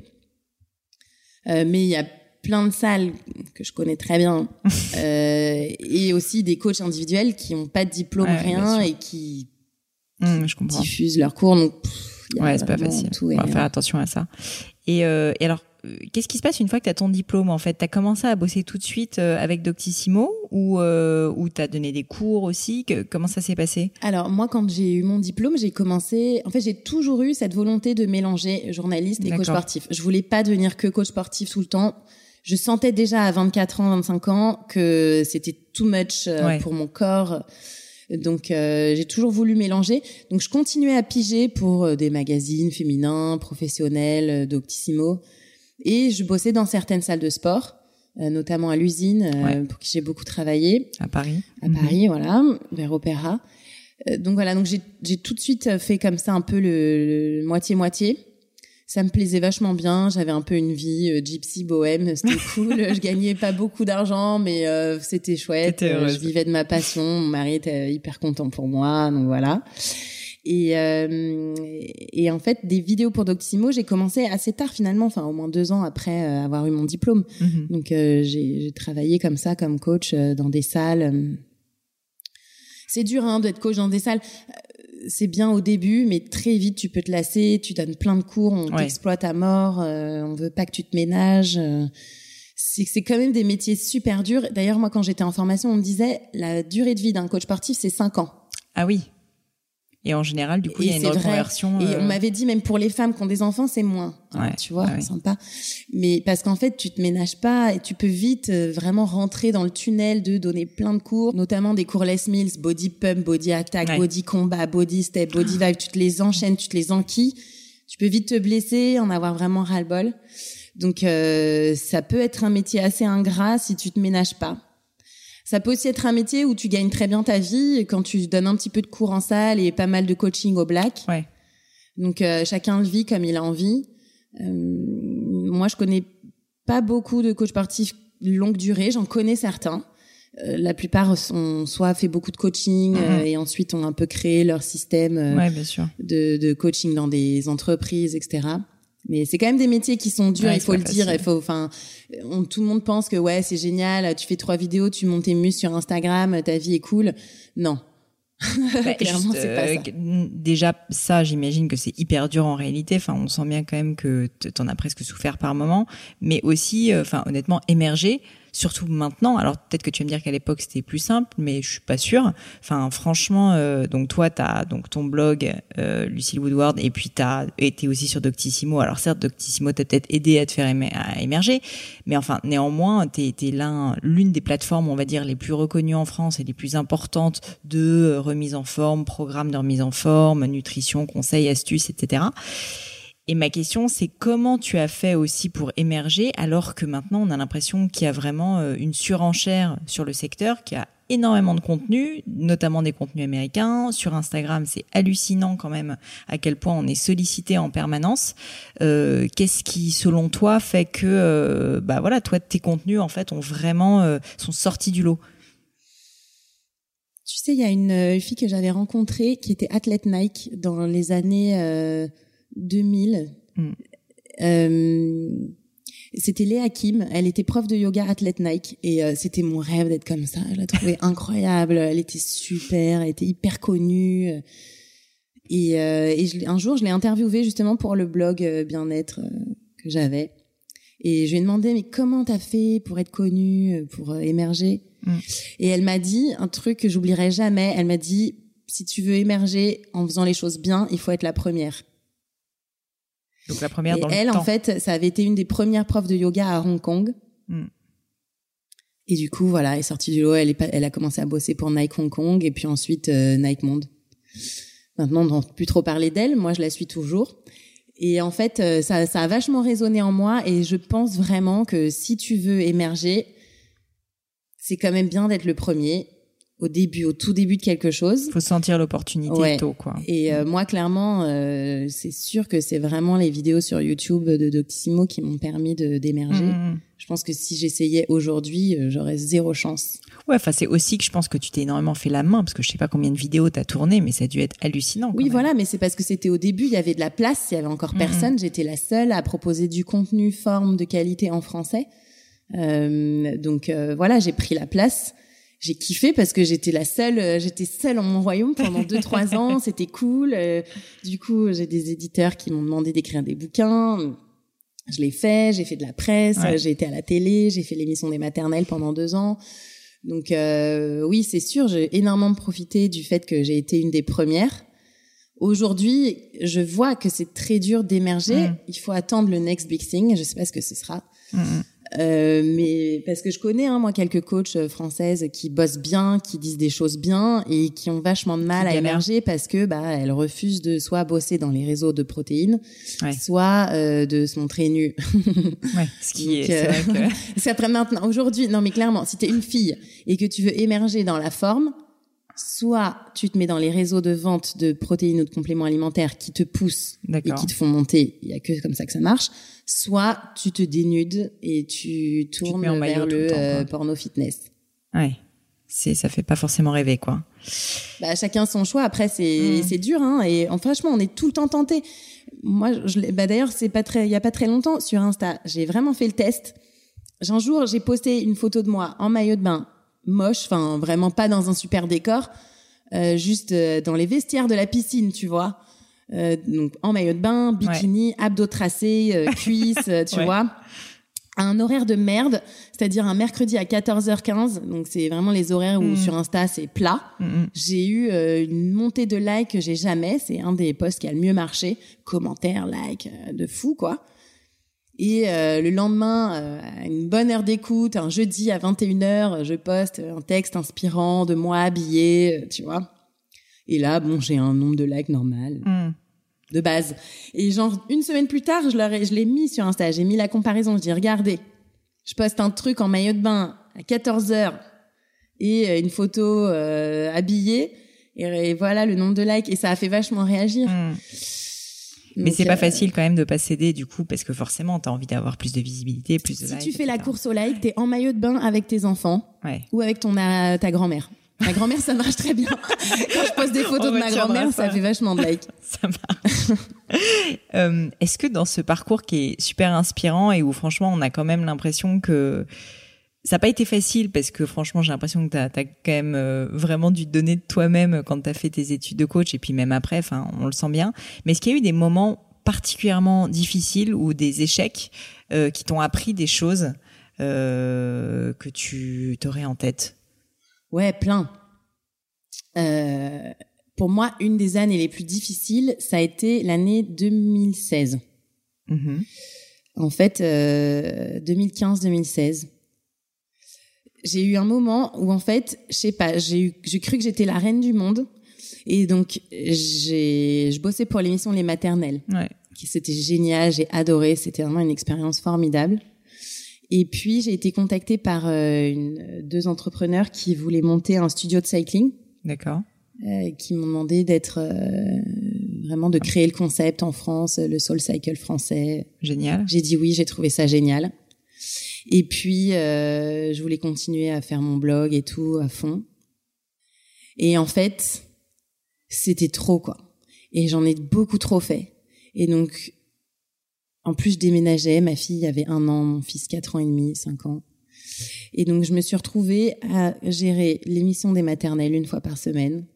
Euh, mais il y a plein de salles que je connais très bien [laughs] euh, et aussi des coachs individuels qui ont pas de diplôme Ouais, rien et qui Hum, je comprends. diffusent leurs cours donc pff, il y a Ouais, c'est pas facile. tout On va rien. faire attention à ça. Et, euh, et alors, euh, qu'est-ce qui se passe une fois que tu as ton diplôme en fait? Tu as commencé à bosser tout de suite avec Doctissimo ou euh, ou tu as donné des cours aussi? Que- Comment ça s'est passé? Alors moi, quand j'ai eu mon diplôme, j'ai commencé. En fait, j'ai toujours eu cette volonté de mélanger journaliste et coach sportif. Je voulais pas devenir que coach sportif tout le temps. Je sentais déjà à 24 ans, 25 ans que c'était too much euh, Ouais. pour mon corps. Donc euh, j'ai toujours voulu mélanger. Donc je continuais à piger pour euh, des magazines féminins, professionnels, Doctissimo. Et je bossais dans certaines salles de sport, euh, notamment à l'usine, euh, Ouais. pour qui j'ai beaucoup travaillé à Paris à Mhm. Paris, voilà, vers Opéra. Donc voilà, donc j'ai tout de suite fait comme ça un peu le le moitié-moitié. Ça me plaisait vachement bien. J'avais un peu une vie euh, gypsy bohème, c'était [laughs] cool. je gagnais pas beaucoup d'argent, mais euh, c'était chouette. Euh, je vivais de ma passion. Mon mari était hyper content pour moi, donc voilà. Et, euh, et en fait, des vidéos pour Doctissimo, j'ai commencé assez tard finalement, enfin au moins deux ans après euh, avoir eu mon diplôme. Mhm. Donc euh, j'ai travaillé comme ça, comme coach dans des salles. C'est dur hein, d'être coach dans des salles. C'est bien au début, mais très vite tu peux te lasser. Tu donnes plein de cours, on Ouais. t'exploite à mort. euh, on veut pas que tu te ménages. euh. c'est c'est quand même des métiers super durs. D'ailleurs, moi, quand j'étais en formation, on me disait la durée de vie d'un coach sportif, c'est cinq ans. Ah oui. Et en général, du coup, il y a une reconversion. Et euh, on m'avait dit même pour les femmes qui ont des enfants, c'est moins. hein, tu vois, ouais. sympa. Mais parce qu'en fait, tu te ménages pas et tu peux vite euh, vraiment rentrer dans le tunnel de donner plein de cours, notamment des cours Les Mills, body pump, body attack, Ouais. body combat, body step, body vibe. Tu te les enchaînes, tu te les enquilles. Tu peux vite te blesser, en avoir vraiment ras le bol. Donc euh, ça peut être un métier assez ingrat si tu te ménages pas. Ça peut aussi être un métier où tu gagnes très bien ta vie quand tu donnes un petit peu de cours en salle et pas mal de coaching au black. Ouais. Donc euh, chacun le vit comme il a envie. Euh, moi, je connais pas beaucoup de coachs sportifs longue durée. J'en connais certains. Euh, la plupart sont soit fait beaucoup de coaching Mhm. et ensuite ont un peu créé leur système Ouais, bien sûr. de, de coaching dans des entreprises, etc. Mais c'est quand même des métiers qui sont durs, Ouais, il faut le dire. Il faut, enfin, tout le monde pense que ouais, c'est génial. Tu fais trois vidéos, tu montes tes muscles sur Instagram, ta vie est cool. Non, [laughs] Bah, clairement, c'est pas euh, ça. Déjà, ça, j'imagine que c'est hyper dur en réalité. Enfin, on sent bien quand même que t'en as presque souffert par moment. Mais aussi, euh, enfin, honnêtement, émerger surtout maintenant. Alors peut-être que tu vas me dire qu'à l'époque c'était plus simple, mais je suis pas sûre. Enfin, franchement, euh, donc toi, t'as donc ton blog, euh, Lucille Woodward, et puis t'as été aussi sur Doctissimo. Alors certes, Doctissimo t'a peut-être aidé à te faire émerger, mais enfin, néanmoins, t'es es l'un, l'une des plateformes, on va dire, les plus reconnues en France et les plus importantes de euh, remise en forme, programme de remise en forme, nutrition, conseils, astuces, etc. Et ma question, c'est comment tu as fait aussi pour émerger alors que maintenant on a l'impression qu'il y a vraiment euh, une surenchère sur le secteur, qu'il y a énormément de contenu, notamment des contenus américains. Sur Instagram, c'est hallucinant quand même à quel point on est sollicité en permanence. Euh, Qu'est-ce qui, selon toi, fait que, euh, bah voilà, toi, tes contenus en fait ont vraiment euh, sont sortis du lot? Tu sais, il y a une fille que j'avais rencontrée qui était athlète Nike dans les années 2000. Mm. Euh, c'était Léa Kim, elle était prof de yoga athlète Nike et euh, c'était mon rêve d'être comme ça. Je la trouvais [laughs] incroyable, elle était super, elle était hyper connue. Et, euh, et un jour, je l'ai interviewée justement pour le blog bien-être que j'avais. Et je lui ai demandé mais comment t'as fait pour être connue, pour émerger? Mm. Et elle m'a dit un truc que j'oublierai jamais. Elle m'a dit si tu veux émerger en faisant les choses bien, il faut être la première. Donc la première et dans elle, le en fait, ça avait été une des premières profs de yoga à Hong Kong. Hmm. Et du coup, voilà, elle est sortie du lot. Elle, est, elle a commencé à bosser pour Nike Hong Kong et puis ensuite euh, Nike Monde. Maintenant, on n'entend plus trop parler d'elle. Moi, je la suis toujours. Et en fait, euh, ça, ça a vachement résonné en moi. Et je pense vraiment que si tu veux émerger, c'est quand même bien d'être le premier au début, au tout début de quelque chose. Faut sentir l'opportunité tôt, quoi. Et euh, moi, clairement, euh, c'est sûr que c'est vraiment les vidéos sur YouTube de Doctissimo qui m'ont permis de d'émerger. Mmh, mmh. Je pense que si j'essayais aujourd'hui, euh, j'aurais zéro chance. Ouais, enfin c'est aussi que je pense que tu t'es énormément fait la main parce que je sais pas combien de vidéos t'as tourné, mais ça a dû être hallucinant. Oui, voilà, mais c'est parce que c'était au début, il y avait de la place, il y avait encore mmh, personne. J'étais la seule à proposer du contenu, forme, de qualité en français. donc voilà, j'ai pris la place j'ai kiffé parce que j'étais la seule, euh, j'étais seule en mon royaume pendant deux trois [laughs] ans. C'était cool. Euh, du coup, j'ai des éditeurs qui m'ont demandé d'écrire des bouquins. Je l'ai fait. J'ai fait de la presse. J'ai été à la télé. J'ai fait l'émission des maternelles pendant deux ans. Donc euh, oui, c'est sûr. J'ai énormément profité du fait que j'ai été une des premières. Aujourd'hui, je vois que c'est très dur d'émerger. Mm. Il faut attendre le next big thing. Je sais pas ce que ce sera. Mm, mm. Euh, mais parce que je connais hein, moi quelques coachs euh, françaises qui bossent bien, qui disent des choses bien et qui ont vachement de mal à émerger parce que bah elles refusent de soit bosser dans les réseaux de protéines, soit euh, de se montrer nues. [laughs] ouais, ce qui est, euh, vrai que... après maintenant aujourd'hui non mais clairement si t'es une fille et que tu veux émerger dans la forme, soit tu te mets dans les réseaux de vente de protéines ou de compléments alimentaires qui te poussent et qui te font monter, il y a que comme ça que ça marche, soit tu te dénudes et tu tournes vers le, euh, porno fitness. Ouais. C'est ça fait pas forcément rêver quoi. Bah chacun son choix après c'est c'est dur hein et franchement on est tout le temps tenté. Moi je bah d'ailleurs c'est pas très il y a pas très longtemps sur Insta, j'ai vraiment fait le test. Un jour, j'ai posté une photo de moi en maillot de bain moche, enfin vraiment pas dans un super décor, euh, juste euh, dans les vestiaires de la piscine, tu vois. Euh, donc en maillot de bain, bikini, abdos tracés, [laughs] cuisses, tu vois. un horaire de merde, c'est-à-dire un mercredi à 14h15, donc c'est vraiment les horaires où mm. sur Insta c'est plat. Mm, mm. J'ai eu une montée de likes que j'ai jamais, c'est un des posts qui a le mieux marché, commentaires, likes, de fou quoi. Et euh, le lendemain, euh, à une bonne heure d'écoute, un jeudi à 21h, je poste un texte inspirant de moi habillée, euh, tu vois. Et là, bon, j'ai un nombre de likes normal, hmm. de base. Et genre, une semaine plus tard, je, je l'ai mis sur Insta, j'ai mis la comparaison, je dis, regardez, je poste un truc en maillot de bain à 14h et une photo habillée, et, voilà le nombre de likes, et ça a fait vachement réagir. Hmm. Mais c'est pas euh, facile quand même de pas céder du coup parce que forcément tu as envie d'avoir plus de visibilité, plus de Si tu fais la course au like, t'es en maillot de bain avec tes enfants ou avec ton ta grand-mère. Ma grand-mère, ça marche très bien. [laughs] Quand je poste des photos de ma grand-mère, ça. fait vachement de likes. [laughs] ça marche. [laughs] euh, Est-ce que dans ce parcours qui est super inspirant et où franchement on a quand même l'impression que ça n'a pas été facile parce que franchement, j'ai l'impression que tu as, quand même euh, vraiment dû te donner de toi-même quand tu as fait tes études de coach et puis même après, enfin, on le sent bien. Mais est-ce qu'il y a eu des moments particulièrement difficiles ou des échecs euh, qui t'ont appris des choses euh, que tu t'aurais en tête? Ouais, plein. Euh, pour moi, une des années les plus difficiles, ça a été l'année 2016. Mhm. En fait, euh, 2015-2016. J'ai eu un moment où, en fait, je sais pas, j'ai eu, j'ai cru que j'étais la reine du monde. Et donc, j'ai, je bossais pour l'émission Les Maternelles. Ouais. qui C'était génial, j'ai adoré, c'était vraiment une expérience formidable. Et puis, j'ai été contactée par euh, une, deux entrepreneurs qui voulaient monter un studio de cycling. D'accord. Euh, qui m'ont demandé d'être euh, vraiment de créer le concept en France, le Soul Cycle français. Génial. J'ai dit oui, j'ai trouvé ça génial. Et puis euh, je voulais continuer à faire mon blog et tout à fond. Et en fait, c'était trop quoi. Et j'en ai beaucoup trop fait. Et donc, en plus, je déménageais. Ma fille avait un an, mon fils quatre ans et demi, cinq ans. Et donc, je me suis retrouvée à gérer l'émission des maternelles une fois par semaine,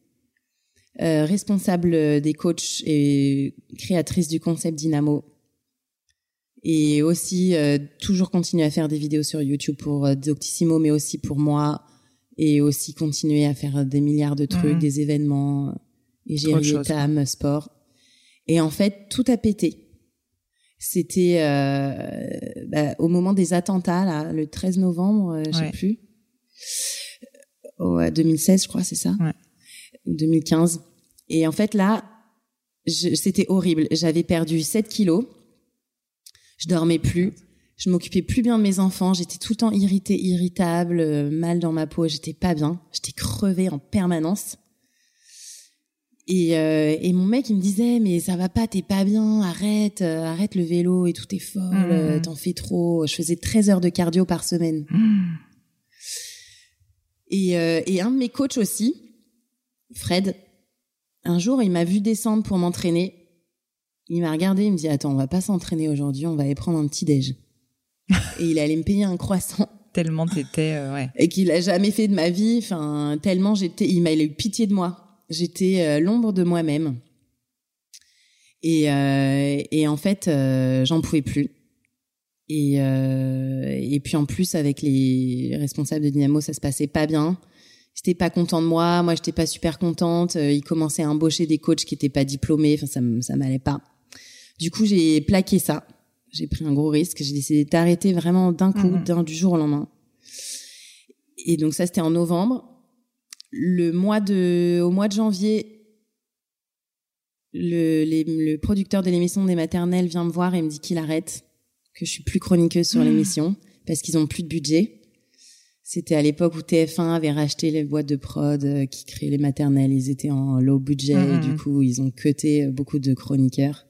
euh, responsable des coachs et créatrice du concept Dynamo. Et aussi, euh, toujours continuer à faire des vidéos sur YouTube pour euh, Doctissimo, mais aussi pour moi. Et aussi continuer à faire des milliards de trucs, Mhm. des événements, et gérer TAM, sport. Et en fait, tout a pété. C'était euh, bah, au moment des attentats, là, le 13 novembre, euh, je sais Ouais. plus. Ouais, 2016, je crois, c'est ça Ouais. Ou 2015. Et en fait, là, c'était horrible. J'avais perdu 7 kilos. Je dormais plus. Je m'occupais plus bien de mes enfants. J'étais tout le temps irritée, irritable, euh, mal dans ma peau. J'étais pas bien. J'étais crevée en permanence. Et, euh, et mon mec, il me disait, mais ça va pas, t'es pas bien, arrête, euh, arrête le vélo et tout, t'es folle, Mhm. euh, t'en fais trop. Je faisais 13 heures de cardio par semaine. Mmh. Et, euh, et un de mes coachs aussi, Fred, un jour, il m'a vu descendre pour m'entraîner. Il m'a regardé, il me dit, attends, on va pas s'entraîner aujourd'hui, on va aller prendre un petit déj. [laughs] et il allait me payer un croissant Tellement t'étais, euh, ouais. et qu'il a jamais fait de ma vie. Enfin, tellement j'étais, il m'a eu pitié de moi. J'étais euh, l'ombre de moi-même. Et, euh, et en fait, j'en pouvais plus. Et, et puis en plus, avec les responsables de Dynamo, ça se passait pas bien. Ils étaient pas contents de moi. Moi, j'étais pas super contente. Ils commençaient à embaucher des coachs qui étaient pas diplômés. Enfin, ça, ça m'allait pas. Du coup, j'ai plaqué ça. J'ai pris un gros risque. J'ai décidé d'arrêter vraiment d'un coup, Mhm. d'un du jour au lendemain. Et donc ça, c'était en novembre. Le mois de, au mois de janvier, le, les- le producteur de l'émission des maternelles vient me voir et me dit qu'il arrête, que je suis plus chroniqueuse sur Mhm. l'émission parce qu'ils ont plus de budget. C'était à l'époque où TF1 avait racheté les boîtes de prod euh, qui créaient les maternelles. Ils étaient en low budget et Mhm. du coup, ils ont cuté euh, beaucoup de chroniqueurs.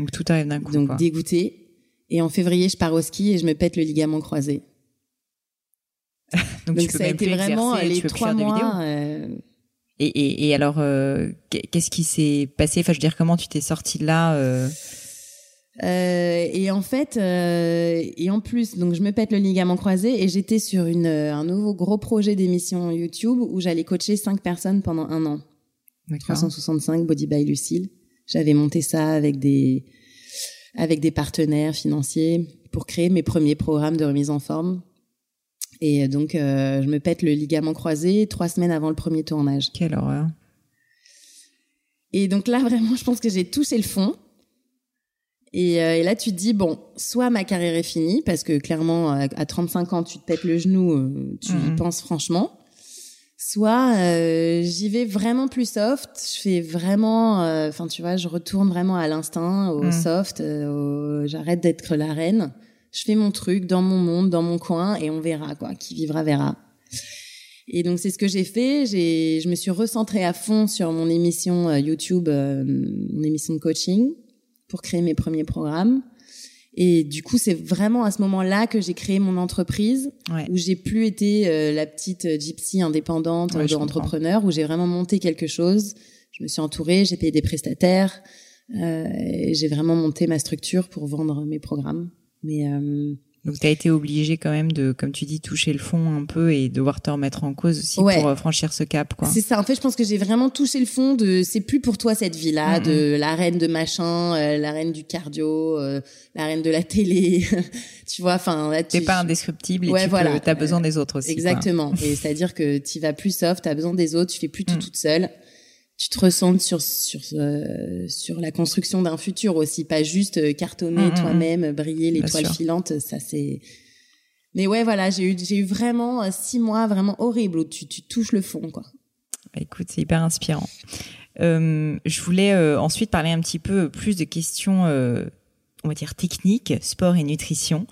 Donc tout arrive d'un coup. Donc dégoûté. Et en février, je pars au ski et je me pète le ligament croisé. [laughs] Donc, ça a été vraiment exercer, les trois mois. euh, Et, et, et alors, euh, qu'est- qu'est-ce qui s'est passé? Enfin, je veux dire, comment tu t'es sorti de là euh, Euh, et en fait, euh, et en plus, donc je me pète le ligament croisé et j'étais sur une, euh, un nouveau gros projet d'émission YouTube où j'allais coacher cinq personnes pendant un an. D'accord. 365 Body by Lucille. J'avais monté ça avec des avec des partenaires financiers pour créer mes premiers programmes de remise en forme. Et donc, euh, je me pète le ligament croisé trois semaines avant le premier tournage. Quelle horreur. Et donc là, vraiment, je pense que j'ai touché le fond. Et, euh, et là, tu te dis, bon, soit ma carrière est finie, parce que clairement, à, à 35 ans, tu te pètes le genou, euh, tu y Mhm. penses franchement. Soit euh, j'y vais vraiment plus soft, je fais vraiment, euh, enfin tu vois, je retourne vraiment à l'instinct, au Mhm. soft, euh, au- j'arrête d'être la reine, je fais mon truc dans mon monde, dans mon coin, et on verra quoi, qui vivra verra. Et donc c'est ce que j'ai fait. J'ai, je me suis recentrée à fond sur mon émission euh, YouTube, euh, mon émission de coaching, pour créer mes premiers programmes. Et du coup, c'est vraiment à ce moment-là que j'ai créé mon entreprise, Ouais. où j'ai plus été euh, la petite gypsy indépendante Ouais, de entrepreneur, où j'ai vraiment monté quelque chose. Je me suis entourée, j'ai payé des prestataires, euh, et j'ai vraiment monté ma structure pour vendre mes programmes. Mais euh, Donc tu as été obligé quand même de, comme tu dis, toucher le fond un peu et devoir te remettre en cause aussi Ouais. pour euh, franchir ce cap, quoi. C'est ça. En fait, je pense que j'ai vraiment touché le fond de c'est plus pour toi cette vie-là, Mhm. de la reine de machin, euh, la reine du cardio, euh, la reine de la télé. [laughs] tu vois, enfin T'es pas indescriptible et Ouais, tu voilà. as besoin des autres aussi. quoi. Exactement. Et c'est-à-dire que tu vas plus soft, tu as besoin des autres, tu fais plus tout Mm. toute seule. Tu te recentres sur sur euh, sur la construction d'un futur aussi, pas juste euh, cartonner Mm, mm, toi-même, briller Bien l'étoile sûr. filante, ça c'est Mais ouais, voilà, j'ai eu j'ai eu vraiment euh, six mois vraiment horribles où tu tu touches le fond quoi. Bah, écoute, c'est hyper inspirant. Euh, je voulais euh, ensuite parler un petit peu plus de questions, euh, on va dire techniques, sport et nutrition.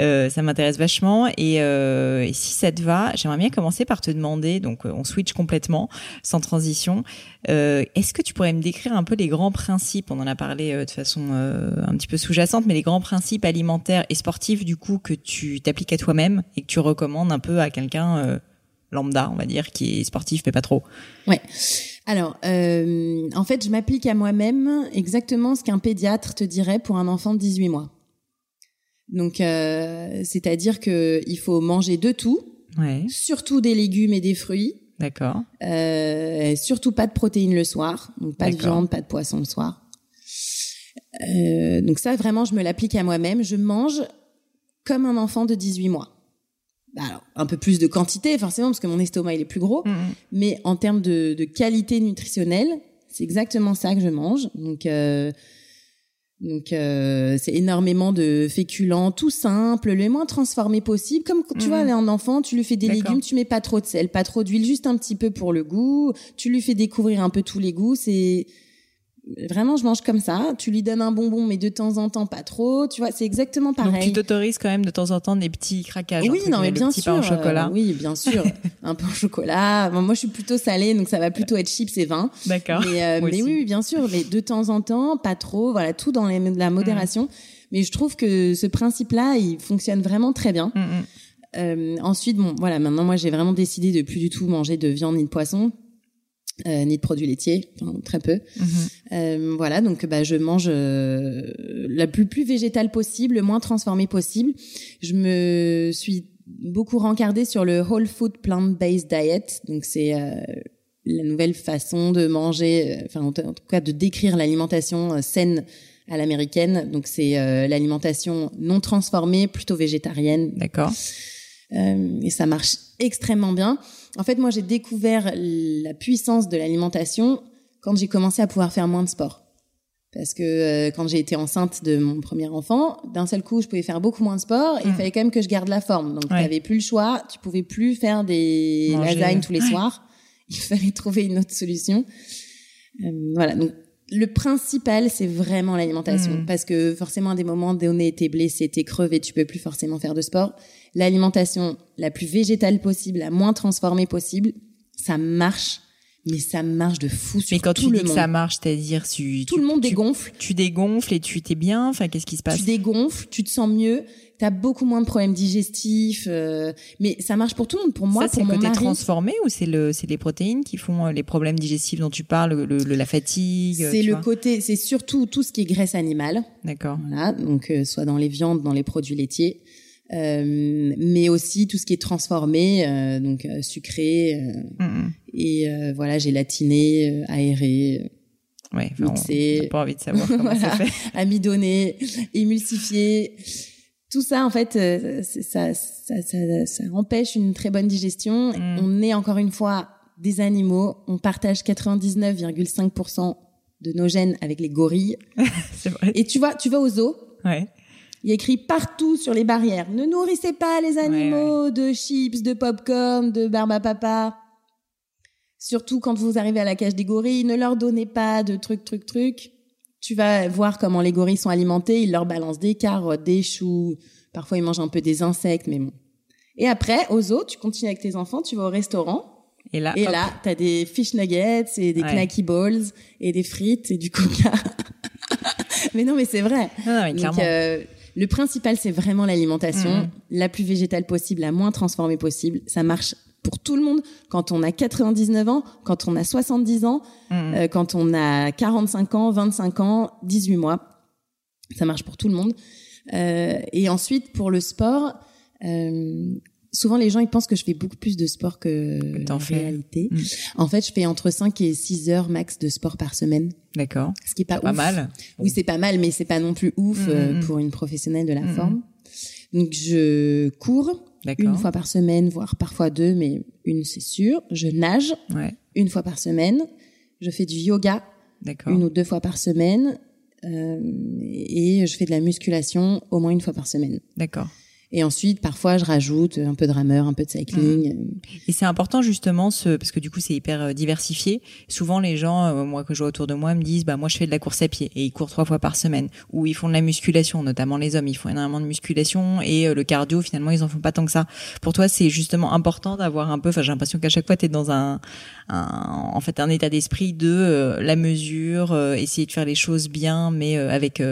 Euh, ça m'intéresse vachement et, euh, et si ça te va, j'aimerais bien commencer par te demander, donc euh, on switch complètement, sans transition. Euh, Est-ce que tu pourrais me décrire un peu les grands principes? On en a parlé euh, de façon euh, un petit peu sous-jacente, mais les grands principes alimentaires et sportifs du coup que tu t'appliques à toi-même et que tu recommandes un peu à quelqu'un lambda, on va dire, qui est sportif mais pas trop? Ouais. Alors, euh, en fait, je m'applique à moi-même exactement ce qu'un pédiatre te dirait pour un enfant de 18 mois. Donc, euh, c'est-à-dire que il faut manger de tout, Ouais, surtout des légumes et des fruits, d'accord. euh, surtout pas de protéines le soir, donc pas de viande, pas de poisson le soir. Euh, donc ça, vraiment, je me l'applique à moi-même. Je mange comme un enfant de 18 mois. Bah, Alors, un peu plus de quantité, forcément, parce que mon estomac, il est plus gros. Mhm. Mais en termes de, de qualité nutritionnelle, c'est exactement ça que je mange. Donc, euh, donc euh, c'est énormément de féculents, tout simple, le moins transformé possible. Comme tu Mhm. vois, un enfant, tu lui fais des légumes, tu mets pas trop de sel, pas trop d'huile, juste un petit peu pour le goût. Tu lui fais découvrir un peu tous les goûts. C'est vraiment, je mange comme ça. Tu lui donnes un bonbon, mais de temps en temps, pas trop. Tu vois, c'est exactement pareil. Donc tu t'autorises quand même de temps en temps des petits craquages. Oui, non, mais bien sûr. pain au chocolat. euh, oui, bien sûr. [laughs] un pain au chocolat. Bon, moi, je suis plutôt salée, donc ça va plutôt être chips et vin. D'accord. Mais, euh, mais oui, bien sûr. Mais de temps en temps, pas trop. Voilà, tout dans les- la modération. Mais je trouve que ce principe-là, il fonctionne vraiment très bien. Mm, mm. Euh, ensuite, bon, voilà, maintenant, moi, j'ai vraiment décidé de plus du tout manger de viande ni de poisson. Euh, ni de produits laitiers, enfin, très peu. Mhm. Euh, voilà, donc bah, je mange euh, la plus plus végétale possible, le moins transformé possible. Je me suis beaucoup rencardée sur le whole food plant-based diet, donc c'est euh, la nouvelle façon de manger, euh, enfin en, tout cas de décrire l'alimentation euh, saine à l'américaine. Donc c'est euh, l'alimentation non transformée, plutôt végétarienne, D'accord. euh, et ça marche extrêmement bien. En fait, moi, j'ai découvert la puissance de l'alimentation quand j'ai commencé à pouvoir faire moins de sport. Parce que euh, quand j'ai été enceinte de mon premier enfant, d'un seul coup, je pouvais faire beaucoup moins de sport et il Mm. fallait quand même que je garde la forme. Donc, tu n'avais plus le choix, tu pouvais plus faire des Manger. lasagnes tous les Ouais. soirs. [laughs] Il fallait trouver une autre solution. Euh, voilà, donc le principal, c'est vraiment l'alimentation. Mm. Parce que forcément, à des moments donnés, t'es blessé, t'es crevé, tu peux plus forcément faire de sport. L'alimentation la plus végétale possible, la moins transformée possible, ça marche, mais ça marche de fou sur Mais quand tout tu le dis que ça marche, c'est-à-dire tu, tout tu- le monde tu- dégonfle, Tu dégonfles et tu t'es bien. Enfin, qu'est-ce qui se passe? Tu dégonfles, tu te sens mieux, t'as beaucoup moins de problèmes digestifs, euh, mais ça marche pour tout le monde. Pour moi, Ça, c'est pour le mon côté mari, transformé ou c'est le, c'est les protéines qui font euh, les problèmes digestifs dont tu parles, le, le- la fatigue. c'est le côté, c'est surtout tout ce qui est graisse animale. D'accord. Voilà, donc euh, soit dans les viandes, dans les produits laitiers, mais aussi tout ce qui est transformé, euh, donc euh, sucré euh, Mm, mm. et euh, voilà gélatinés, euh, aérés, Ouais. enfin, on- Mixé. J'ai pas envie de savoir [laughs] comment ça Voilà. fait. [laughs] amidonnés, émulsifiés. Tout ça, en fait, euh, ça, ça, ça, ça empêche une très bonne digestion. Mm. On est encore une fois des animaux. On partage 99,5% de nos gènes avec les gorilles. [laughs] c'est vrai. Et tu vois, tu vas au zoo, Ouais. Il y a écrit partout sur les barrières ne nourrissez pas les animaux de chips, de popcorn, de barbe à papa. Surtout quand vous arrivez à la cage des gorilles, ne leur donnez pas de trucs, trucs, trucs. Tu vas voir comment les gorilles sont alimentés. Ils leur balancent des carottes, des choux. Parfois, ils mangent un peu des insectes, mais bon. Et après, au zoo, tu continues avec tes enfants, tu vas au restaurant. Et là, Et hop. là, t'as des fish nuggets et des Ouais. knacky balls et des frites et du coca. [laughs] mais non, mais c'est vrai. Non, non, mais Donc, clairement. euh, le principal, c'est vraiment l'alimentation, Mhm. la plus végétale possible, la moins transformée possible. Ça marche pour tout le monde. Quand on a 99 ans, quand on a 70 ans, mm. euh, quand on a 45 ans, 25 ans, 18 mois. Ça marche pour tout le monde. Euh, et ensuite, pour le sport, euh, souvent les gens ils pensent que je fais beaucoup plus de sport que en réalité. Mm. En fait, je fais entre 5 et 6 heures max de sport par semaine, D'accord. ce qui est pas, Pas ouf. mal. Oui, c'est pas mal, mais c'est pas non plus ouf Mm, euh, mm, mm. pour une professionnelle de la forme. Donc, je cours une fois par semaine, voire parfois deux, mais une c'est sûr. Je nage Ouais. une fois par semaine. Je fais du yoga une ou deux fois par semaine. euh, et je fais de la musculation au moins une fois par semaine. D'accord. Et ensuite, parfois, je rajoute un peu de rameur, un peu de cycling. Mm. Et c'est important justement ce parce que du coup c'est hyper euh, diversifié. Souvent les gens, euh, moi que je vois autour de moi, me disent bah moi je fais de la course à pied et ils courent trois fois par semaine ou ils font de la musculation, notamment les hommes, ils font énormément de musculation et euh, le cardio finalement ils en font pas tant que ça. Pour toi c'est justement important d'avoir un peu, enfin j'ai l'impression qu'à chaque fois tu es dans un, un en fait un état d'esprit de la mesure, essayer de faire les choses bien mais avec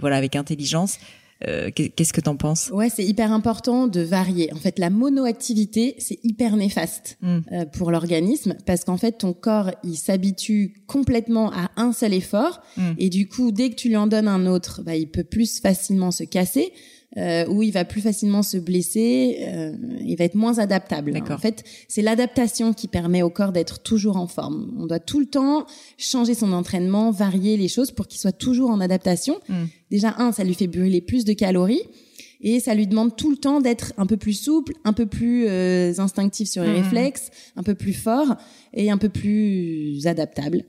voilà avec intelligence. Euh, qu'est- Qu'est-ce que t'en penses? Ouais, c'est hyper important de varier. En fait, la monoactivité, c'est hyper néfaste Mm. euh, pour l'organisme parce qu'en fait, ton corps, il s'habitue complètement à un seul effort Mm. et du coup, dès que tu lui en donnes un autre, bah, il peut plus facilement se casser. Euh, ou il va plus facilement se blesser, euh, il va être moins adaptable. En fait, c'est l'adaptation qui permet au corps d'être toujours en forme. On doit tout le temps changer son entraînement, varier les choses pour qu'il soit toujours en adaptation. Mm. Déjà, un, ça lui fait brûler plus de calories. Et ça lui demande tout le temps d'être un peu plus souple, un peu plus euh, instinctif sur les Mhm. réflexes, un peu plus fort et un peu plus adaptable.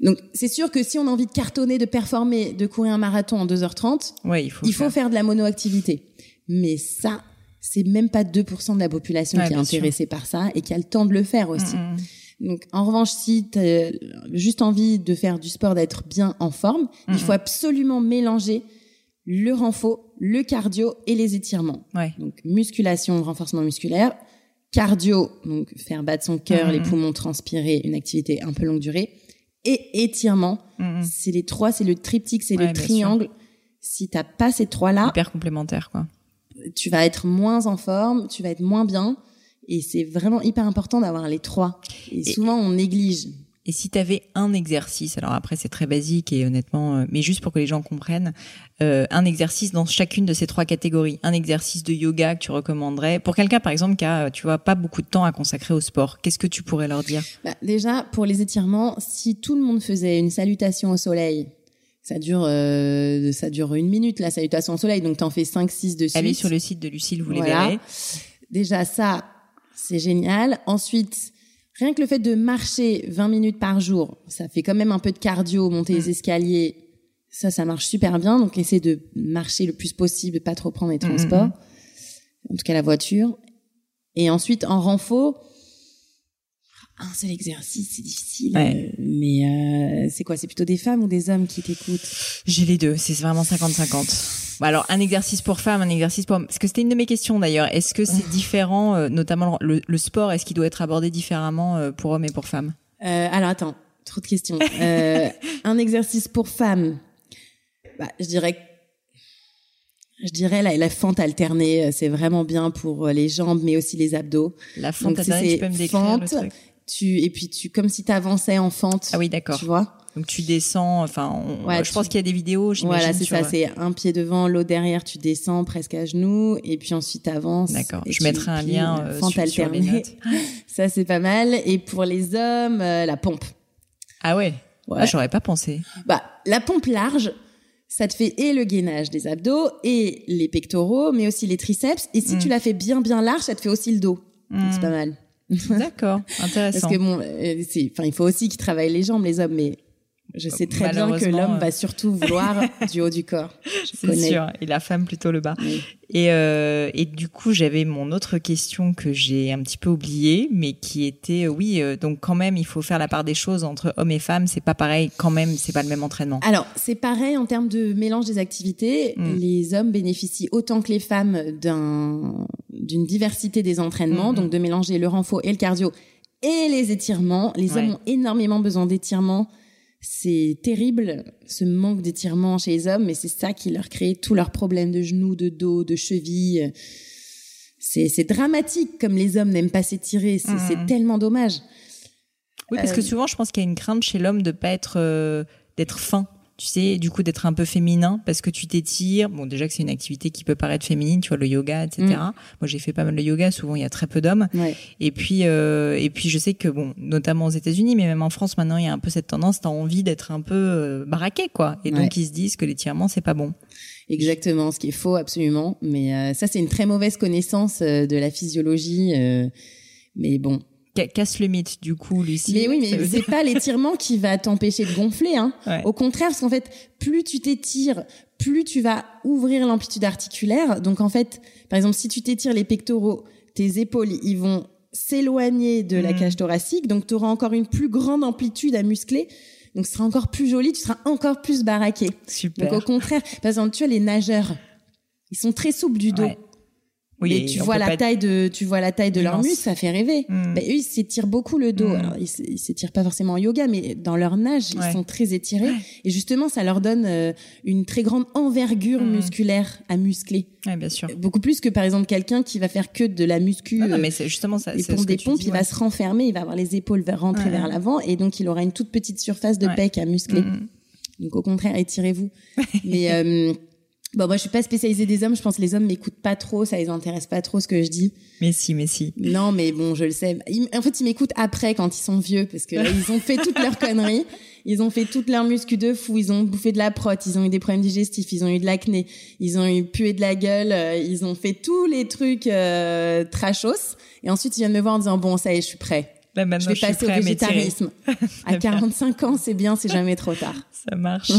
Donc, c'est sûr que si on a envie de cartonner, de performer, de courir un marathon en 2h30, Ouais, il faut. il faut faire. de la monoactivité. Mais ça, c'est même pas 2% de la population Ouais, qui est sûr. intéressée par ça et qui a le temps de le faire aussi. Mm, mm. Donc, en revanche, si tu as juste envie de faire du sport, d'être bien en forme, il faut absolument mélanger le renfort, le cardio et les étirements. Ouais. Donc, musculation, renforcement musculaire, cardio, donc faire battre son cœur, les poumons transpirer, une activité un peu longue durée, et étirement. Mm, mm. C'est les trois, c'est le triptyque, c'est Ouais, le triangle. Si t'as pas ces trois-là, Hyper complémentaire quoi. tu vas être moins en forme, tu vas être moins bien. Et c'est vraiment hyper important d'avoir les trois. Et, Et- souvent, on néglige. Et si tu avais un exercice, alors après c'est très basique et honnêtement, euh, mais juste pour que les gens comprennent, euh, un exercice dans chacune de ces trois catégories, un exercice de yoga que tu recommanderais pour quelqu'un par exemple qui a, tu vois, pas beaucoup de temps à consacrer au sport, qu'est-ce que tu pourrais leur dire? Bah, déjà, pour les étirements, si tout le monde faisait une salutation au soleil, ça dure, euh, ça dure une minute, la salutation au soleil, donc t'en fais 5, 6 de suite. Allez sur le site de Lucille, vous les Voilà. verrez. Déjà, ça, c'est génial. Ensuite, rien que le fait de marcher 20 minutes par jour, ça fait quand même un peu de cardio, monter Mm. les escaliers. Ça, ça marche super bien. Donc, essaie de marcher le plus possible, pas trop prendre les Mm, transports. mm, En tout cas, la voiture. Et ensuite, en renfort, un seul exercice, c'est difficile. Ouais. Euh, mais euh, c'est quoi C'est plutôt des femmes ou des hommes qui t'écoutent? J'ai les deux, c'est vraiment 50-50. Bah alors un exercice pour femmes, un exercice pour parce que c'était une de mes questions d'ailleurs. Est-ce que c'est différent, euh, notamment le, le sport, est-ce qu'il doit être abordé différemment euh, pour hommes et pour femmes? Euh, alors attends, trop de questions. Euh, un exercice pour femmes, bah, je dirais, je dirais la, la fente alternée, c'est vraiment bien pour les jambes, mais aussi les abdos. La fente, alternée, tu peux me décrire fente, le truc? Tu et puis tu comme si t'avançais en fente. Ah oui, d'accord. Tu vois Donc tu descends, enfin, on- Ouais, je tu- pense qu'il y a des vidéos. Voilà, c'est ça. C'est un pied devant, l'autre derrière. Tu descends presque à genoux et puis ensuite t'avances. D'accord. Je tu mettrai un lien euh, fente sur, sur les notes. [laughs] Ça c'est pas mal. Et pour les hommes, euh, la pompe. Ah ouais. Ouais. Ah, j'aurais pas pensé. Bah, la pompe large, ça te fait et le gainage des abdos et les pectoraux, mais aussi les triceps. Et si Mm. tu la fais bien bien large, ça te fait aussi le dos. C'est pas mal. D'accord, Parce intéressant. que bon, euh, c'est, enfin, il faut aussi qu'ils travaillent les jambes, les hommes, mais je sais très bien que l'homme euh. va surtout vouloir [laughs] du haut du corps. C'est sûr. Et la femme plutôt le bas. Oui. Et, euh, et du coup, j'avais mon autre question que j'ai un petit peu oubliée, mais qui était, euh, oui, euh, donc quand même, il faut faire la part des choses entre hommes et femmes. C'est pas pareil, quand même, c'est pas le même entraînement. Alors, c'est pareil en termes de mélange des activités. Mm. Les hommes bénéficient autant que les femmes d'un, d'une diversité des entraînements, Mm, mm. donc de mélanger le renfort et le cardio et les étirements. Les Ouais. hommes ont énormément besoin d'étirements. C'est terrible, ce manque d'étirements chez les hommes, mais c'est ça qui leur crée tous leurs problèmes de genoux, de dos, de chevilles. C'est, c'est dramatique comme les hommes n'aiment pas s'étirer. C'est, Mm. c'est tellement dommage. Oui, parce que Euh, souvent, je pense qu'il y a une crainte chez l'homme de pas être, euh, d'être fin. Tu sais, du coup d'être un peu féminin parce que tu t'étires. Bon, déjà que c'est une activité qui peut paraître féminine, tu vois, le yoga, etc. Mm. Moi, j'ai fait pas mal de yoga. Souvent, il y a très peu d'hommes. Et puis, euh, et puis, je sais que bon, notamment aux États-Unis, mais même en France, maintenant, il y a un peu cette tendance. T'as envie d'être un peu euh, baraqué, quoi. Et donc, ils se disent que l'étirement, c'est pas bon. Exactement, ce qui est faux, absolument. Mais euh, ça, c'est une très mauvaise connaissance euh, de la physiologie. mais bon, casse le mythe du coup Lucie. Mais oui, mais c'est pas [laughs] l'étirement qui va t'empêcher de gonfler hein. Au contraire, parce qu'en fait, plus tu t'étires, plus tu vas ouvrir l'amplitude articulaire. Donc en fait, par exemple, si tu t'étires les pectoraux, tes épaules, ils vont s'éloigner de la mm. cage thoracique, donc tu auras encore une plus grande amplitude à muscler. Donc ce sera encore plus joli, tu seras encore plus baraqué. Super. Donc au contraire, par exemple, tu vois les nageurs, ils sont très souples du dos. Oui, et tu vois la taille de, tu vois la taille de leur muscle, ça fait rêver. Hmm. eux, ils s'étirent beaucoup le dos. Hmm. ils s'étirent pas forcément en yoga, mais dans leur nage, ils sont très étirés. Et justement, ça leur donne euh, une très grande envergure hmm. musculaire à muscler. Ouais, bien sûr. Beaucoup plus que par exemple quelqu'un qui va faire que de la muscu. non, mais c'est justement ça. Les pompes des pompes, il va se renfermer, il va avoir les épaules rentrer vers l'avant, et donc il aura une toute petite surface de pec à muscler. Donc au contraire, étirez-vous. [laughs] mais euh, Bon, moi, je suis pas spécialisée des hommes. Je pense que les hommes m'écoutent pas trop. Ça les intéresse pas trop ce que je dis. Mais si, mais si. Non, mais bon, je le sais. en fait, ils m'écoutent après, quand ils sont vieux, parce que [laughs] ils ont fait toutes leurs conneries. Ils ont fait toutes leurs muscu de fou. Ils ont bouffé de la prot. Ils ont eu des problèmes digestifs. Ils ont eu de l'acné. Ils ont eu pué de la gueule. Euh, ils ont fait tous les trucs euh, trashos. Et ensuite, ils viennent me voir en disant, bon, ça y est, je suis prêt je vais passer au végétarisme. [laughs] à 45 ans, c'est bien, c'est jamais trop tard. [laughs] Ça marche.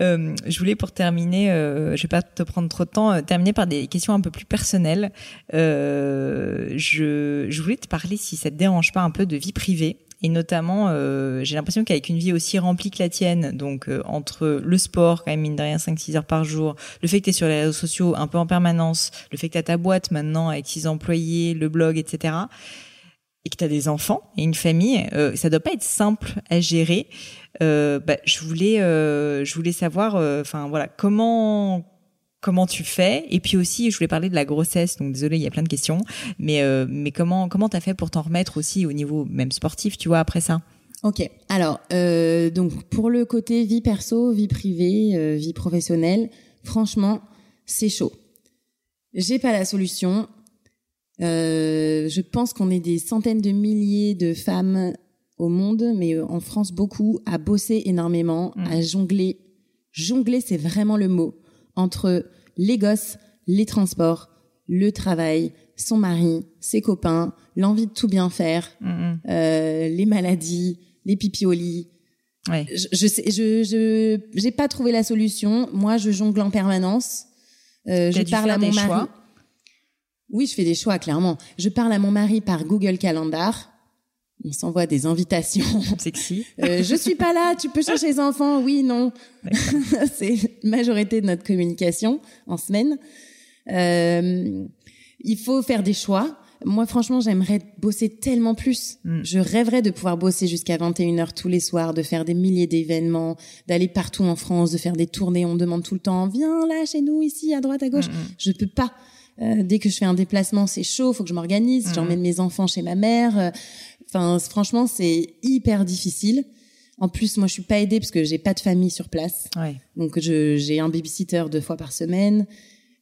euh, je voulais pour terminer, euh, je vais pas te prendre trop de temps, euh, terminer par des questions un peu plus personnelles. Euh, je, je voulais te parler, si ça te dérange pas, un peu de vie privée. Et notamment, euh, j'ai l'impression qu'avec une vie aussi remplie que la tienne, donc euh, entre le sport, quand même mine de rien, 5-6 heures par jour, le fait que tu es sur les réseaux sociaux un peu en permanence, le fait que tu as ta boîte maintenant avec 6 employés, le blog, etc., et que tu as des enfants et une famille, euh, ça doit pas être simple à gérer. Euh, bah, je voulais, euh, je voulais savoir, euh, enfin voilà, comment comment tu fais Et puis aussi, je voulais parler de la grossesse. Donc désolé, il y a plein de questions, mais euh, mais comment comment t'as fait pour t'en remettre aussi au niveau même sportif, tu vois, après ça? Ok. Alors euh, donc pour le côté vie perso, vie privée, vie professionnelle, franchement, c'est chaud. J'ai pas la solution. Euh, je pense qu'on est des centaines de milliers de femmes au monde, mais euh, en France beaucoup, à bosser énormément, mm. à jongler. Jongler, c'est vraiment le mot entre les gosses, les transports, le travail, son mari, ses copains, l'envie de tout bien faire, mm, mm. euh, les maladies, les pipi au lit. Ouais. Je, je sais, je, je, j'ai pas trouvé la solution. Moi, je jongle en permanence. Euh, je parle à mon mari. Choix oui, je fais des choix, clairement. Je parle à mon mari par Google Calendar. On s'envoie des invitations. [laughs] Sexy. euh, je suis pas là, tu peux chercher les enfants. Oui, non. [laughs] C'est la majorité de notre communication en semaine. Euh, il faut faire des choix. Moi, franchement, j'aimerais bosser tellement plus. Mm. Je rêverais de pouvoir bosser jusqu'à 21h tous les soirs, de faire des milliers d'événements, d'aller partout en France, de faire des tournées. On me demande tout le temps, viens là, chez nous, ici, à droite, à gauche. Mm, mm. Je peux pas. Euh, dès que je fais un déplacement, c'est chaud, faut que je m'organise. Mmh. J'emmène mes enfants chez ma mère. Euh, enfin, franchement, c'est hyper difficile. En plus, moi, je suis pas aidée parce que j'ai pas de famille sur place. Ouais. Donc, j'ai un babysitter deux fois par semaine.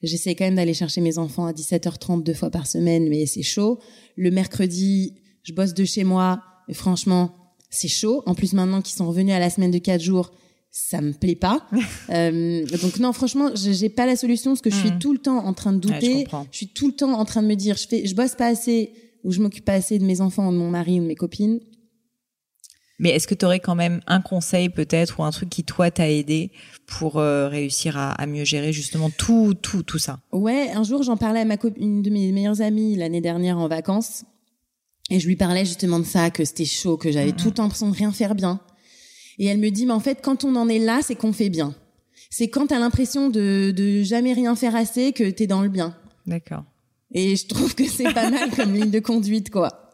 J'essaie quand même d'aller chercher mes enfants à 17h30 deux fois par semaine, mais c'est chaud. Le mercredi, je bosse de chez moi. Et franchement, c'est chaud. En plus, maintenant qu'ils sont revenus à la semaine de quatre jours, ça me plaît pas. [laughs] euh, donc non, franchement, j'ai pas la solution parce que je suis hmm. tout le temps en train de douter. je, suis tout le temps en train de me dire, je fais, je bosse pas assez ou je m'occupe pas assez de mes enfants, ou de mon mari ou de mes copines. Mais est-ce que tu aurais quand même un conseil peut-être ou un truc qui toi t'a aidé pour euh, réussir à, à, mieux gérer justement tout tout tout ça? Ouais, un jour j'en parlais à ma une de mes meilleures amies l'année dernière en vacances et je lui parlais justement de ça, que c'était chaud, que j'avais tout le temps l'impression de rien faire bien et elle me dit, mais en fait, quand on en est là, c'est qu'on fait bien. C'est quand t'as l'impression de, de jamais rien faire assez que t'es dans le bien. D'accord. Et je trouve que c'est pas mal comme ligne de conduite, quoi.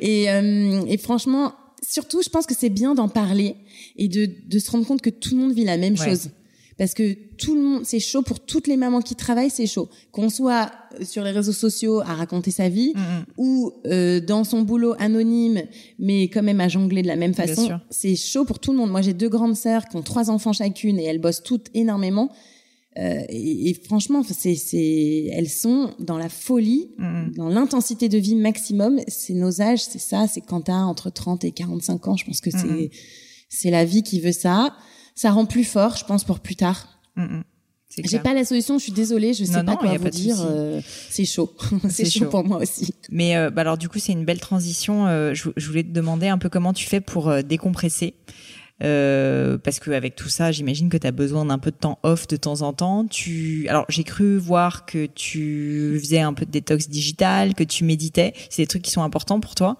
Et, euh, et franchement, surtout, je pense que c'est bien d'en parler et de, de se rendre compte que tout le monde vit la même chose. Parce que tout le monde, c'est chaud pour toutes les mamans qui travaillent, c'est chaud. Qu'on soit sur les réseaux sociaux à raconter sa vie Mm, ou euh, dans son boulot anonyme, mais quand même à jongler de la même façon, c'est chaud pour tout le monde. Moi, j'ai deux grandes sœurs qui ont trois enfants chacune et elles bossent toutes énormément. Euh, et, et franchement, c'est, c'est, elles sont dans la folie, mm, mm. dans l'intensité de vie maximum. C'est nos âges, c'est ça. C'est quand t'as entre 30 et 45 ans. Je pense que c'est, c'est la vie qui veut ça. Ça rend plus fort, je pense, pour plus tard. Mm, mm. C'est J'ai pas la solution, je suis désolée, je sais Non, pas non, y quoi a vous pas dire. euh, c'est chaud, [laughs] c'est chaud chaud. pour moi aussi. Mais euh, bah alors du coup c'est une belle transition. Euh, je, je voulais te demander un peu comment tu fais pour décompresser. Parce que avec tout ça, j'imagine que tu as besoin d'un peu de temps off de temps en temps. Tu alors j'ai cru voir que tu faisais un peu de détox digital, que tu méditais. C'est des trucs qui sont importants pour toi?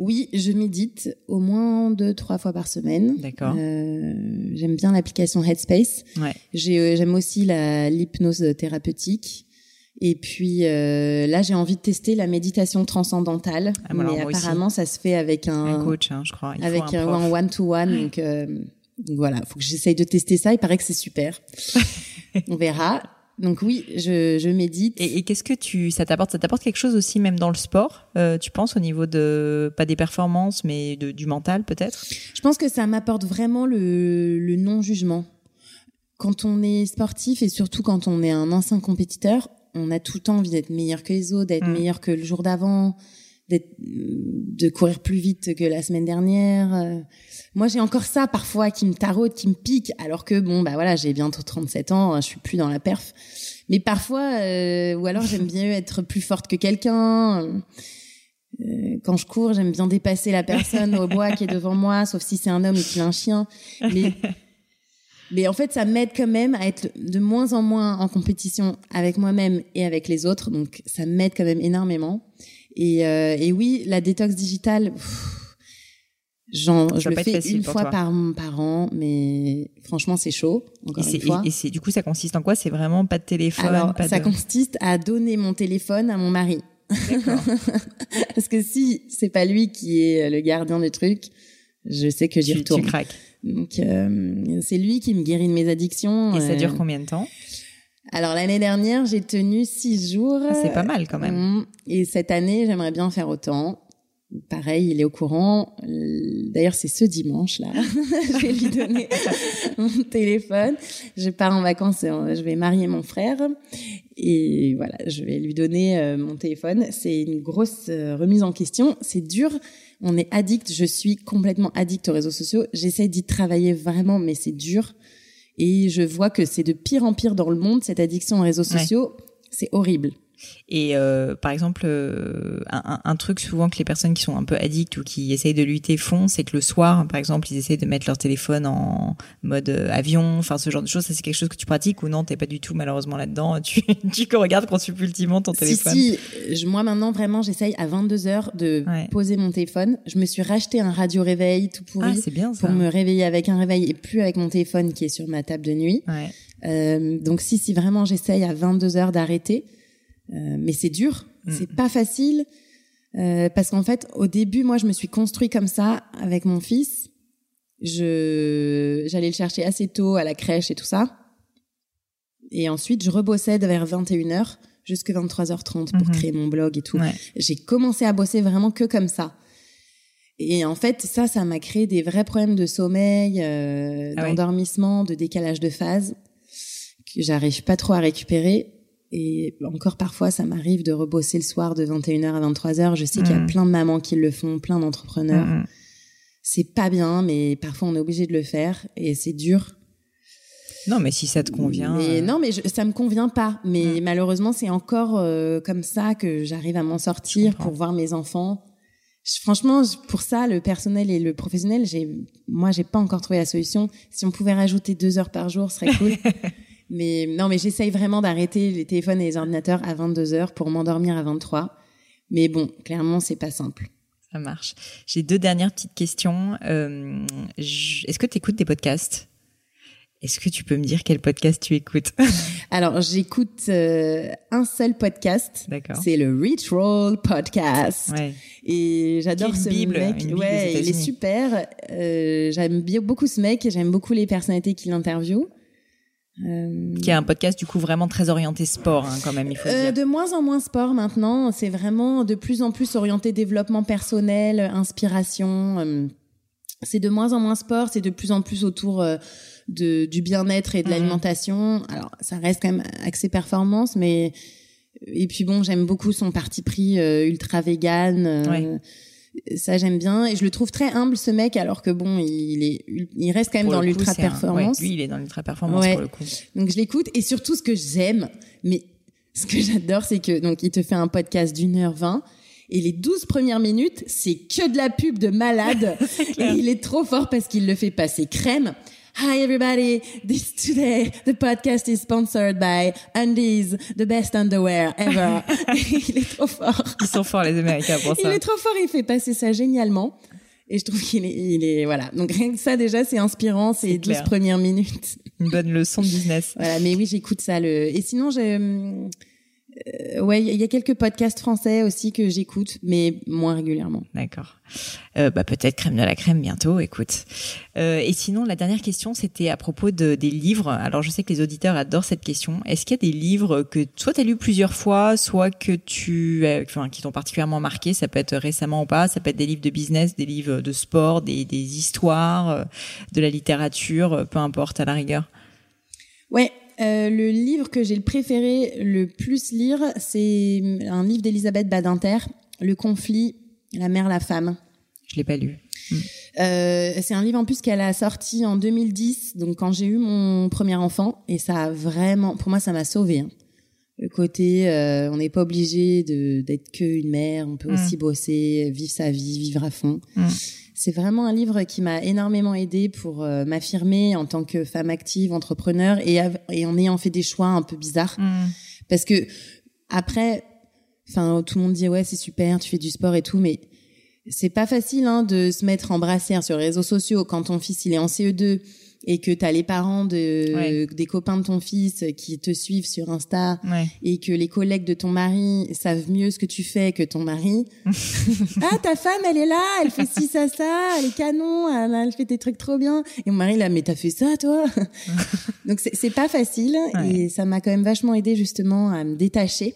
Oui, je médite au moins deux, trois fois par semaine. D'accord. Euh, j'aime bien l'application Headspace. Ouais. J'ai, euh, j'aime aussi la l'hypnose thérapeutique. Et puis euh, là, j'ai envie de tester la méditation transcendantale. Ah, bah alors, mais aussi. apparemment, ça se fait avec un, Un coach, hein, je crois. Il avec un un prof. one to one. Donc, euh, donc voilà, faut que j'essaye de tester ça. Il paraît que c'est super. [laughs] On verra. Donc oui, je, je médite. Et, et qu'est-ce que tu ça t'apporte Ça t'apporte quelque chose aussi même dans le sport euh, Tu penses au niveau de pas des performances mais de, du mental peut-être? Je pense que ça m'apporte vraiment le, le non-jugement. Quand on est sportif et surtout quand on est un ancien compétiteur, on a tout le temps envie d'être meilleur que les autres, d'être Mm. meilleur que le jour d'avant, d'être, de courir plus vite que la semaine dernière. Moi, j'ai encore ça parfois qui me taraude, qui me pique, alors que bon, bah voilà, j'ai bientôt 37 ans, je suis plus dans la perf. Mais parfois, euh, ou alors j'aime bien être plus forte que quelqu'un. Euh, quand je cours, j'aime bien dépasser la personne au bois qui est devant moi, sauf si c'est un homme et qu'il a un chien. Mais, en fait, ça m'aide quand même à être de moins en moins en compétition avec moi-même et avec les autres. Donc, ça m'aide quand même énormément. Et, euh, oui, la détox digitale, j'en, Ça je le fais une fois toi. par, par an, mais franchement, c'est chaud. Et Encore une fois. et, et c'est du coup ça consiste en quoi? C'est vraiment pas de téléphone, Alors, pas ça de consiste à donner mon téléphone à mon mari. D'accord. [laughs] Parce que si c'est pas lui qui est le gardien du truc, je sais que j'y retourne. tu craques. Donc euh, c'est lui qui me guérit de mes addictions. Et ça euh. dure combien de temps? Alors l'année dernière, j'ai tenu six jours. Ah, C'est pas mal quand même. Mm. Et cette année, j'aimerais bien faire autant. Pareil, il est au courant. D'ailleurs, c'est ce dimanche là. [laughs] je vais lui donner mon téléphone. Je pars en vacances. euh, Je vais marier mon frère et voilà, je vais lui donner euh, mon téléphone. C'est une grosse euh, remise en question. C'est dur. On est addict. Je suis complètement addict aux réseaux sociaux. J'essaie d'y travailler vraiment, mais c'est dur. Et je vois que c'est de pire en pire dans le monde cette addiction aux réseaux Ouais. sociaux. C'est horrible. Et euh, par exemple, euh, un, un- truc souvent que les personnes qui sont un peu addictes ou qui essayent de lutter font, c'est que le soir, par exemple, ils essayent de mettre leur téléphone en mode euh, avion, enfin ce genre de choses. Ça, c'est quelque chose que tu pratiques ou non? T'es pas du tout malheureusement là-dedans. [laughs] Tu, tu regardes compulsivement ton téléphone. Si, si, je- moi maintenant vraiment j'essaye à 22 heures de Ouais. poser mon téléphone. Je me suis racheté un radio réveil tout Ah, pourri c'est bien ça. pour me réveiller avec un réveil et plus avec mon téléphone qui est sur ma table de nuit. Ouais. Euh, donc si, si vraiment j'essaye à 22 heures d'arrêter, mais c'est dur, Mm. c'est pas facile. Euh, parce qu'en fait, au début, moi, je me suis construit comme ça avec mon fils. Je, j'allais le chercher assez tôt à la crèche et tout ça. Et ensuite, je rebossais vers 21h jusqu'à 23h30 pour Mhm. créer mon blog et tout. Ouais. J'ai commencé à bosser vraiment que comme ça. Et en fait, ça, ça m'a créé des vrais problèmes de sommeil, euh, Ah d'endormissement, de décalage de phase que j'arrive pas trop à récupérer. Et encore parfois, ça m'arrive de rebosser le soir de 21h à 23h. Je sais qu'il y a Mhm. plein de mamans qui le font, plein d'entrepreneurs. Mm, mm. C'est pas bien, mais parfois on est obligé de le faire et c'est dur. Non, mais si ça te convient. Mais euh, non, mais je, ça me convient pas. Mais Mm. malheureusement, c'est encore euh, comme ça que j'arrive à m'en sortir pour voir mes enfants. Je- franchement, pour ça, le personnel et le professionnel, j'ai, moi, j'ai pas encore trouvé la solution. Si on pouvait rajouter deux heures par jour, ce serait cool. [laughs] mais non, mais j'essaye vraiment d'arrêter les téléphones et les ordinateurs à 22 heures pour m'endormir à 23. Mais bon, clairement, c'est pas simple. Ça marche. J'ai deux dernières petites questions. Euh, Est-ce que tu écoutes des podcasts? Est-ce que tu peux me dire quel podcast tu écoutes? [laughs] Alors, j'écoute euh, un seul podcast. D'accord. C'est le Reach Roll Podcast. Ouais. Et j'adore ce bible, mec. bible ouais, il est super. Euh, j'aime beaucoup ce mec. et J'aime beaucoup les personnalités qu'il interviewe. Euh, qui est un podcast du coup vraiment très orienté sport hein, quand même il faut euh, dire. De moins en moins sport maintenant, c'est vraiment de plus en plus orienté développement personnel, inspiration. Euh, c'est de moins en moins sport, c'est de plus en plus autour de, du bien-être et de mhm. l'alimentation. Alors ça reste quand même axé performance, mais et puis bon j'aime beaucoup son parti pris ultra vegan ça j'aime bien et je le trouve très humble ce mec alors que bon il est il reste quand même dans l'ultra performance. lui il est dans l'ultra performance pour le coup. Donc je l'écoute et surtout ce que j'aime mais ce que [laughs] j'adore c'est que donc il te fait un podcast d'une heure vingt et les douze premières minutes c'est que de la pub de malade [laughs] et il est trop fort parce qu'il le fait passer crème. Hi everybody, this today the podcast is sponsored by Undies, the best underwear ever. [laughs] il est trop fort. Ils sont forts les Américains pour ça. Il est trop fort, il fait passer ça génialement. Et je trouve qu'il est, il est, voilà. Donc rien que ça déjà, c'est inspirant, ces 12 premières minutes. Une bonne leçon de business. voilà, mais oui, j'écoute ça. Le... Et sinon, j'ai, euh, ouais, il y a quelques podcasts français aussi que j'écoute, mais moins régulièrement. D'accord. Euh, bah peut-être crème de la crème bientôt. Écoute. Euh, et sinon, la dernière question, c'était à propos de, des livres. Alors, je sais que les auditeurs adorent cette question. Est-ce qu'il y a des livres que soit tu as lu plusieurs fois, soit que tu, enfin, qui t'ont particulièrement marqué? Ça peut être récemment ou pas. Ça peut être des livres de business, des livres de sport, des, des histoires, euh, de la littérature, peu importe à la rigueur. Ouais, euh, le livre que j'ai le préféré le plus lire, c'est un livre d'Elisabeth Badinter, Le conflit, la mère, la femme. Je l'ai pas lu. Hmm. Euh, c'est un livre en plus qu'elle a sorti en 2010, donc quand j'ai eu mon premier enfant, et ça a vraiment, pour moi, ça m'a sauvé. Hein. Le côté, euh, on n'est pas obligé de d'être que une mère, on peut hmm. aussi bosser, vivre sa vie, vivre à fond. Hmm. C'est vraiment un livre qui m'a énormément aidé pour euh, m'affirmer en tant que femme active, entrepreneur et, et, en ayant fait des choix un peu bizarres. Mm. Parce que après, enfin, tout le monde dit ouais c'est super, tu fais du sport et tout, mais c'est pas facile hein, de se mettre en brassière sur les réseaux sociaux quand ton fils il est en CE2 et que tu as les parents de des copains de ton fils qui te suivent sur Insta et que les collègues de ton mari savent mieux ce que tu fais que ton mari. [laughs] ah ta femme elle est là, elle fait ci ça ça, elle est canon, elle, fait des trucs trop bien et mon mari là mais t'as fait ça toi? [laughs] Donc c'est pas facile et ça m'a quand même vachement aidé justement à me détacher.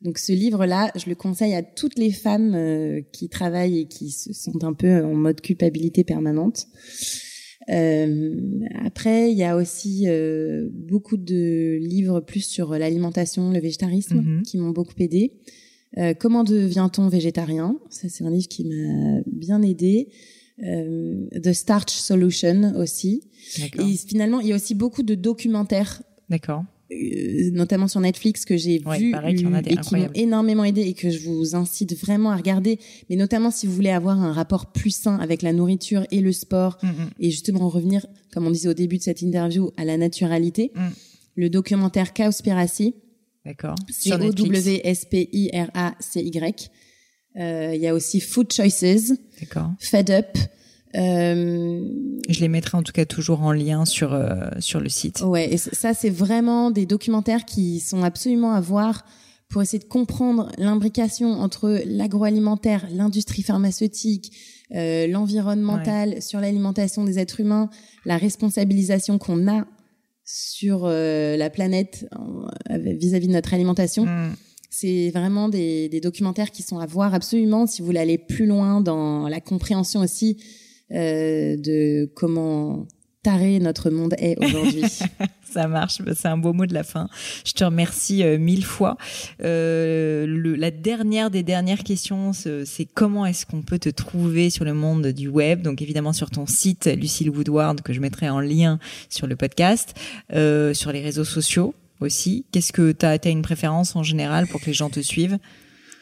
Donc ce livre-là, je le conseille à toutes les femmes euh, qui travaillent et qui sont un peu en mode culpabilité permanente. Euh, après, il y a aussi euh, beaucoup de livres plus sur l'alimentation, le végétarisme, mhm. qui m'ont beaucoup aidé. Euh, Comment devient-on végétarien? Ça, c'est un livre qui m'a bien aidé. Euh, The Starch Solution aussi. Et finalement, il y a aussi beaucoup de documentaires. D'accord. Euh, notamment sur Netflix que j'ai vu et qui m'ont énormément aidé et que je vous incite vraiment à regarder. Mais notamment si vous voulez avoir un rapport plus sain avec la nourriture et le sport mm, mm. et justement revenir comme on disait au début de cette interview à la naturalité mm. le documentaire Cowspiracy d'accord. C O W S P I R A C Y. Euh, il y a aussi Food Choices d'accord. Fed Up je les mettrai en tout cas toujours en lien sur euh, sur le site. Ouais, et ça c'est vraiment des documentaires qui sont absolument à voir pour essayer de comprendre l'imbrication entre l'agroalimentaire, l'industrie pharmaceutique, euh, l'environnemental sur l'alimentation des êtres humains, la responsabilisation qu'on a sur euh, la planète vis-à-vis de notre alimentation. Mm. C'est vraiment des, des documentaires qui sont à voir absolument si vous voulez aller plus loin dans la compréhension aussi euh, de comment taré notre monde est aujourd'hui. [laughs] Ça marche, bah, c'est un beau mot de la fin. Je te remercie euh, mille fois. Euh, le, la dernière des dernières questions, c'est comment est-ce qu'on peut te trouver sur le monde du web? Donc évidemment sur ton site Lucille Woodward que je mettrai en lien sur le podcast, euh, sur les réseaux sociaux aussi. Qu'est-ce que tu as, as une préférence en général pour que les gens te suivent?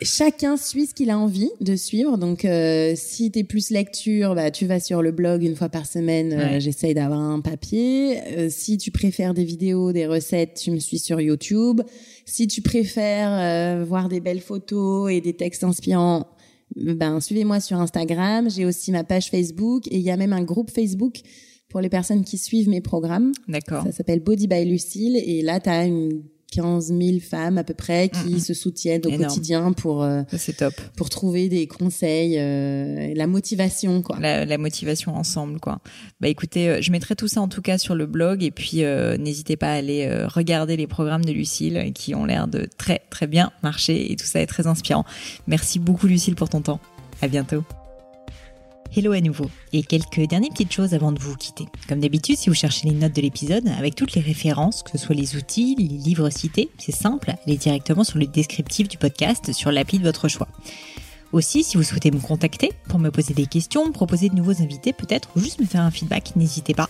Chacun suit ce qu'il a envie de suivre. Donc, euh, si t'es plus lecture, bah, tu vas sur le blog une fois par semaine. Euh, j'essaye d'avoir un papier. Euh, si tu préfères des vidéos, des recettes, tu me suis sur YouTube. Si tu préfères euh, voir des belles photos et des textes inspirants, ben suivez-moi sur Instagram. J'ai aussi ma page Facebook et il y a même un groupe Facebook pour les personnes qui suivent mes programmes. D'accord. Ça s'appelle Body by Lucille et là, tu as une 15 000 femmes à peu près qui Mhm. se soutiennent au Énorme. quotidien pour euh, C'est top. pour trouver des conseils, euh, la motivation quoi. La, la motivation ensemble, quoi. Bah écoutez, euh, je mettrai tout ça en tout cas sur le blog et puis euh, n'hésitez pas à aller regarder les programmes de Lucille qui ont l'air de très très bien marcher et tout ça est très inspirant. Merci beaucoup Lucille pour ton temps. À bientôt. Hello à nouveau. Et quelques dernières petites choses avant de vous quitter. Comme d'habitude, si vous cherchez les notes de l'épisode, avec toutes les références, que ce soit les outils, les livres cités, c'est simple, allez directement sur le descriptif du podcast sur l'appli de votre choix. Aussi, si vous souhaitez me contacter pour me poser des questions, me proposer de nouveaux invités peut-être, ou juste me faire un feedback, n'hésitez pas.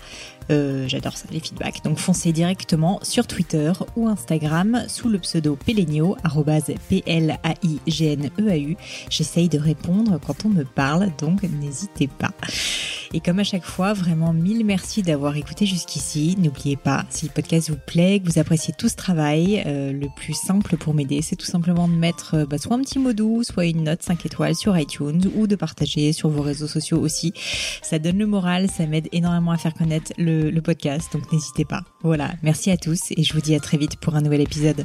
Euh, J'adore ça, les feedbacks. Donc foncez directement sur Twitter ou Instagram sous le pseudo Pelenio, P-L-A-I-G-N-E-A-U. J'essaye de répondre quand on me parle, donc n'hésitez pas. Et comme à chaque fois, vraiment mille merci d'avoir écouté jusqu'ici. N'oubliez pas, si le podcast vous plaît, que vous appréciez tout ce travail, euh, le plus simple pour m'aider, c'est tout simplement de mettre euh, bah, soit un petit mot doux, soit une note 5 étoiles sur iTunes ou de partager sur vos réseaux sociaux aussi. Ça donne le moral, ça m'aide énormément à faire connaître le, podcast, donc n'hésitez pas. Voilà, merci à tous et je vous dis à très vite pour un nouvel épisode.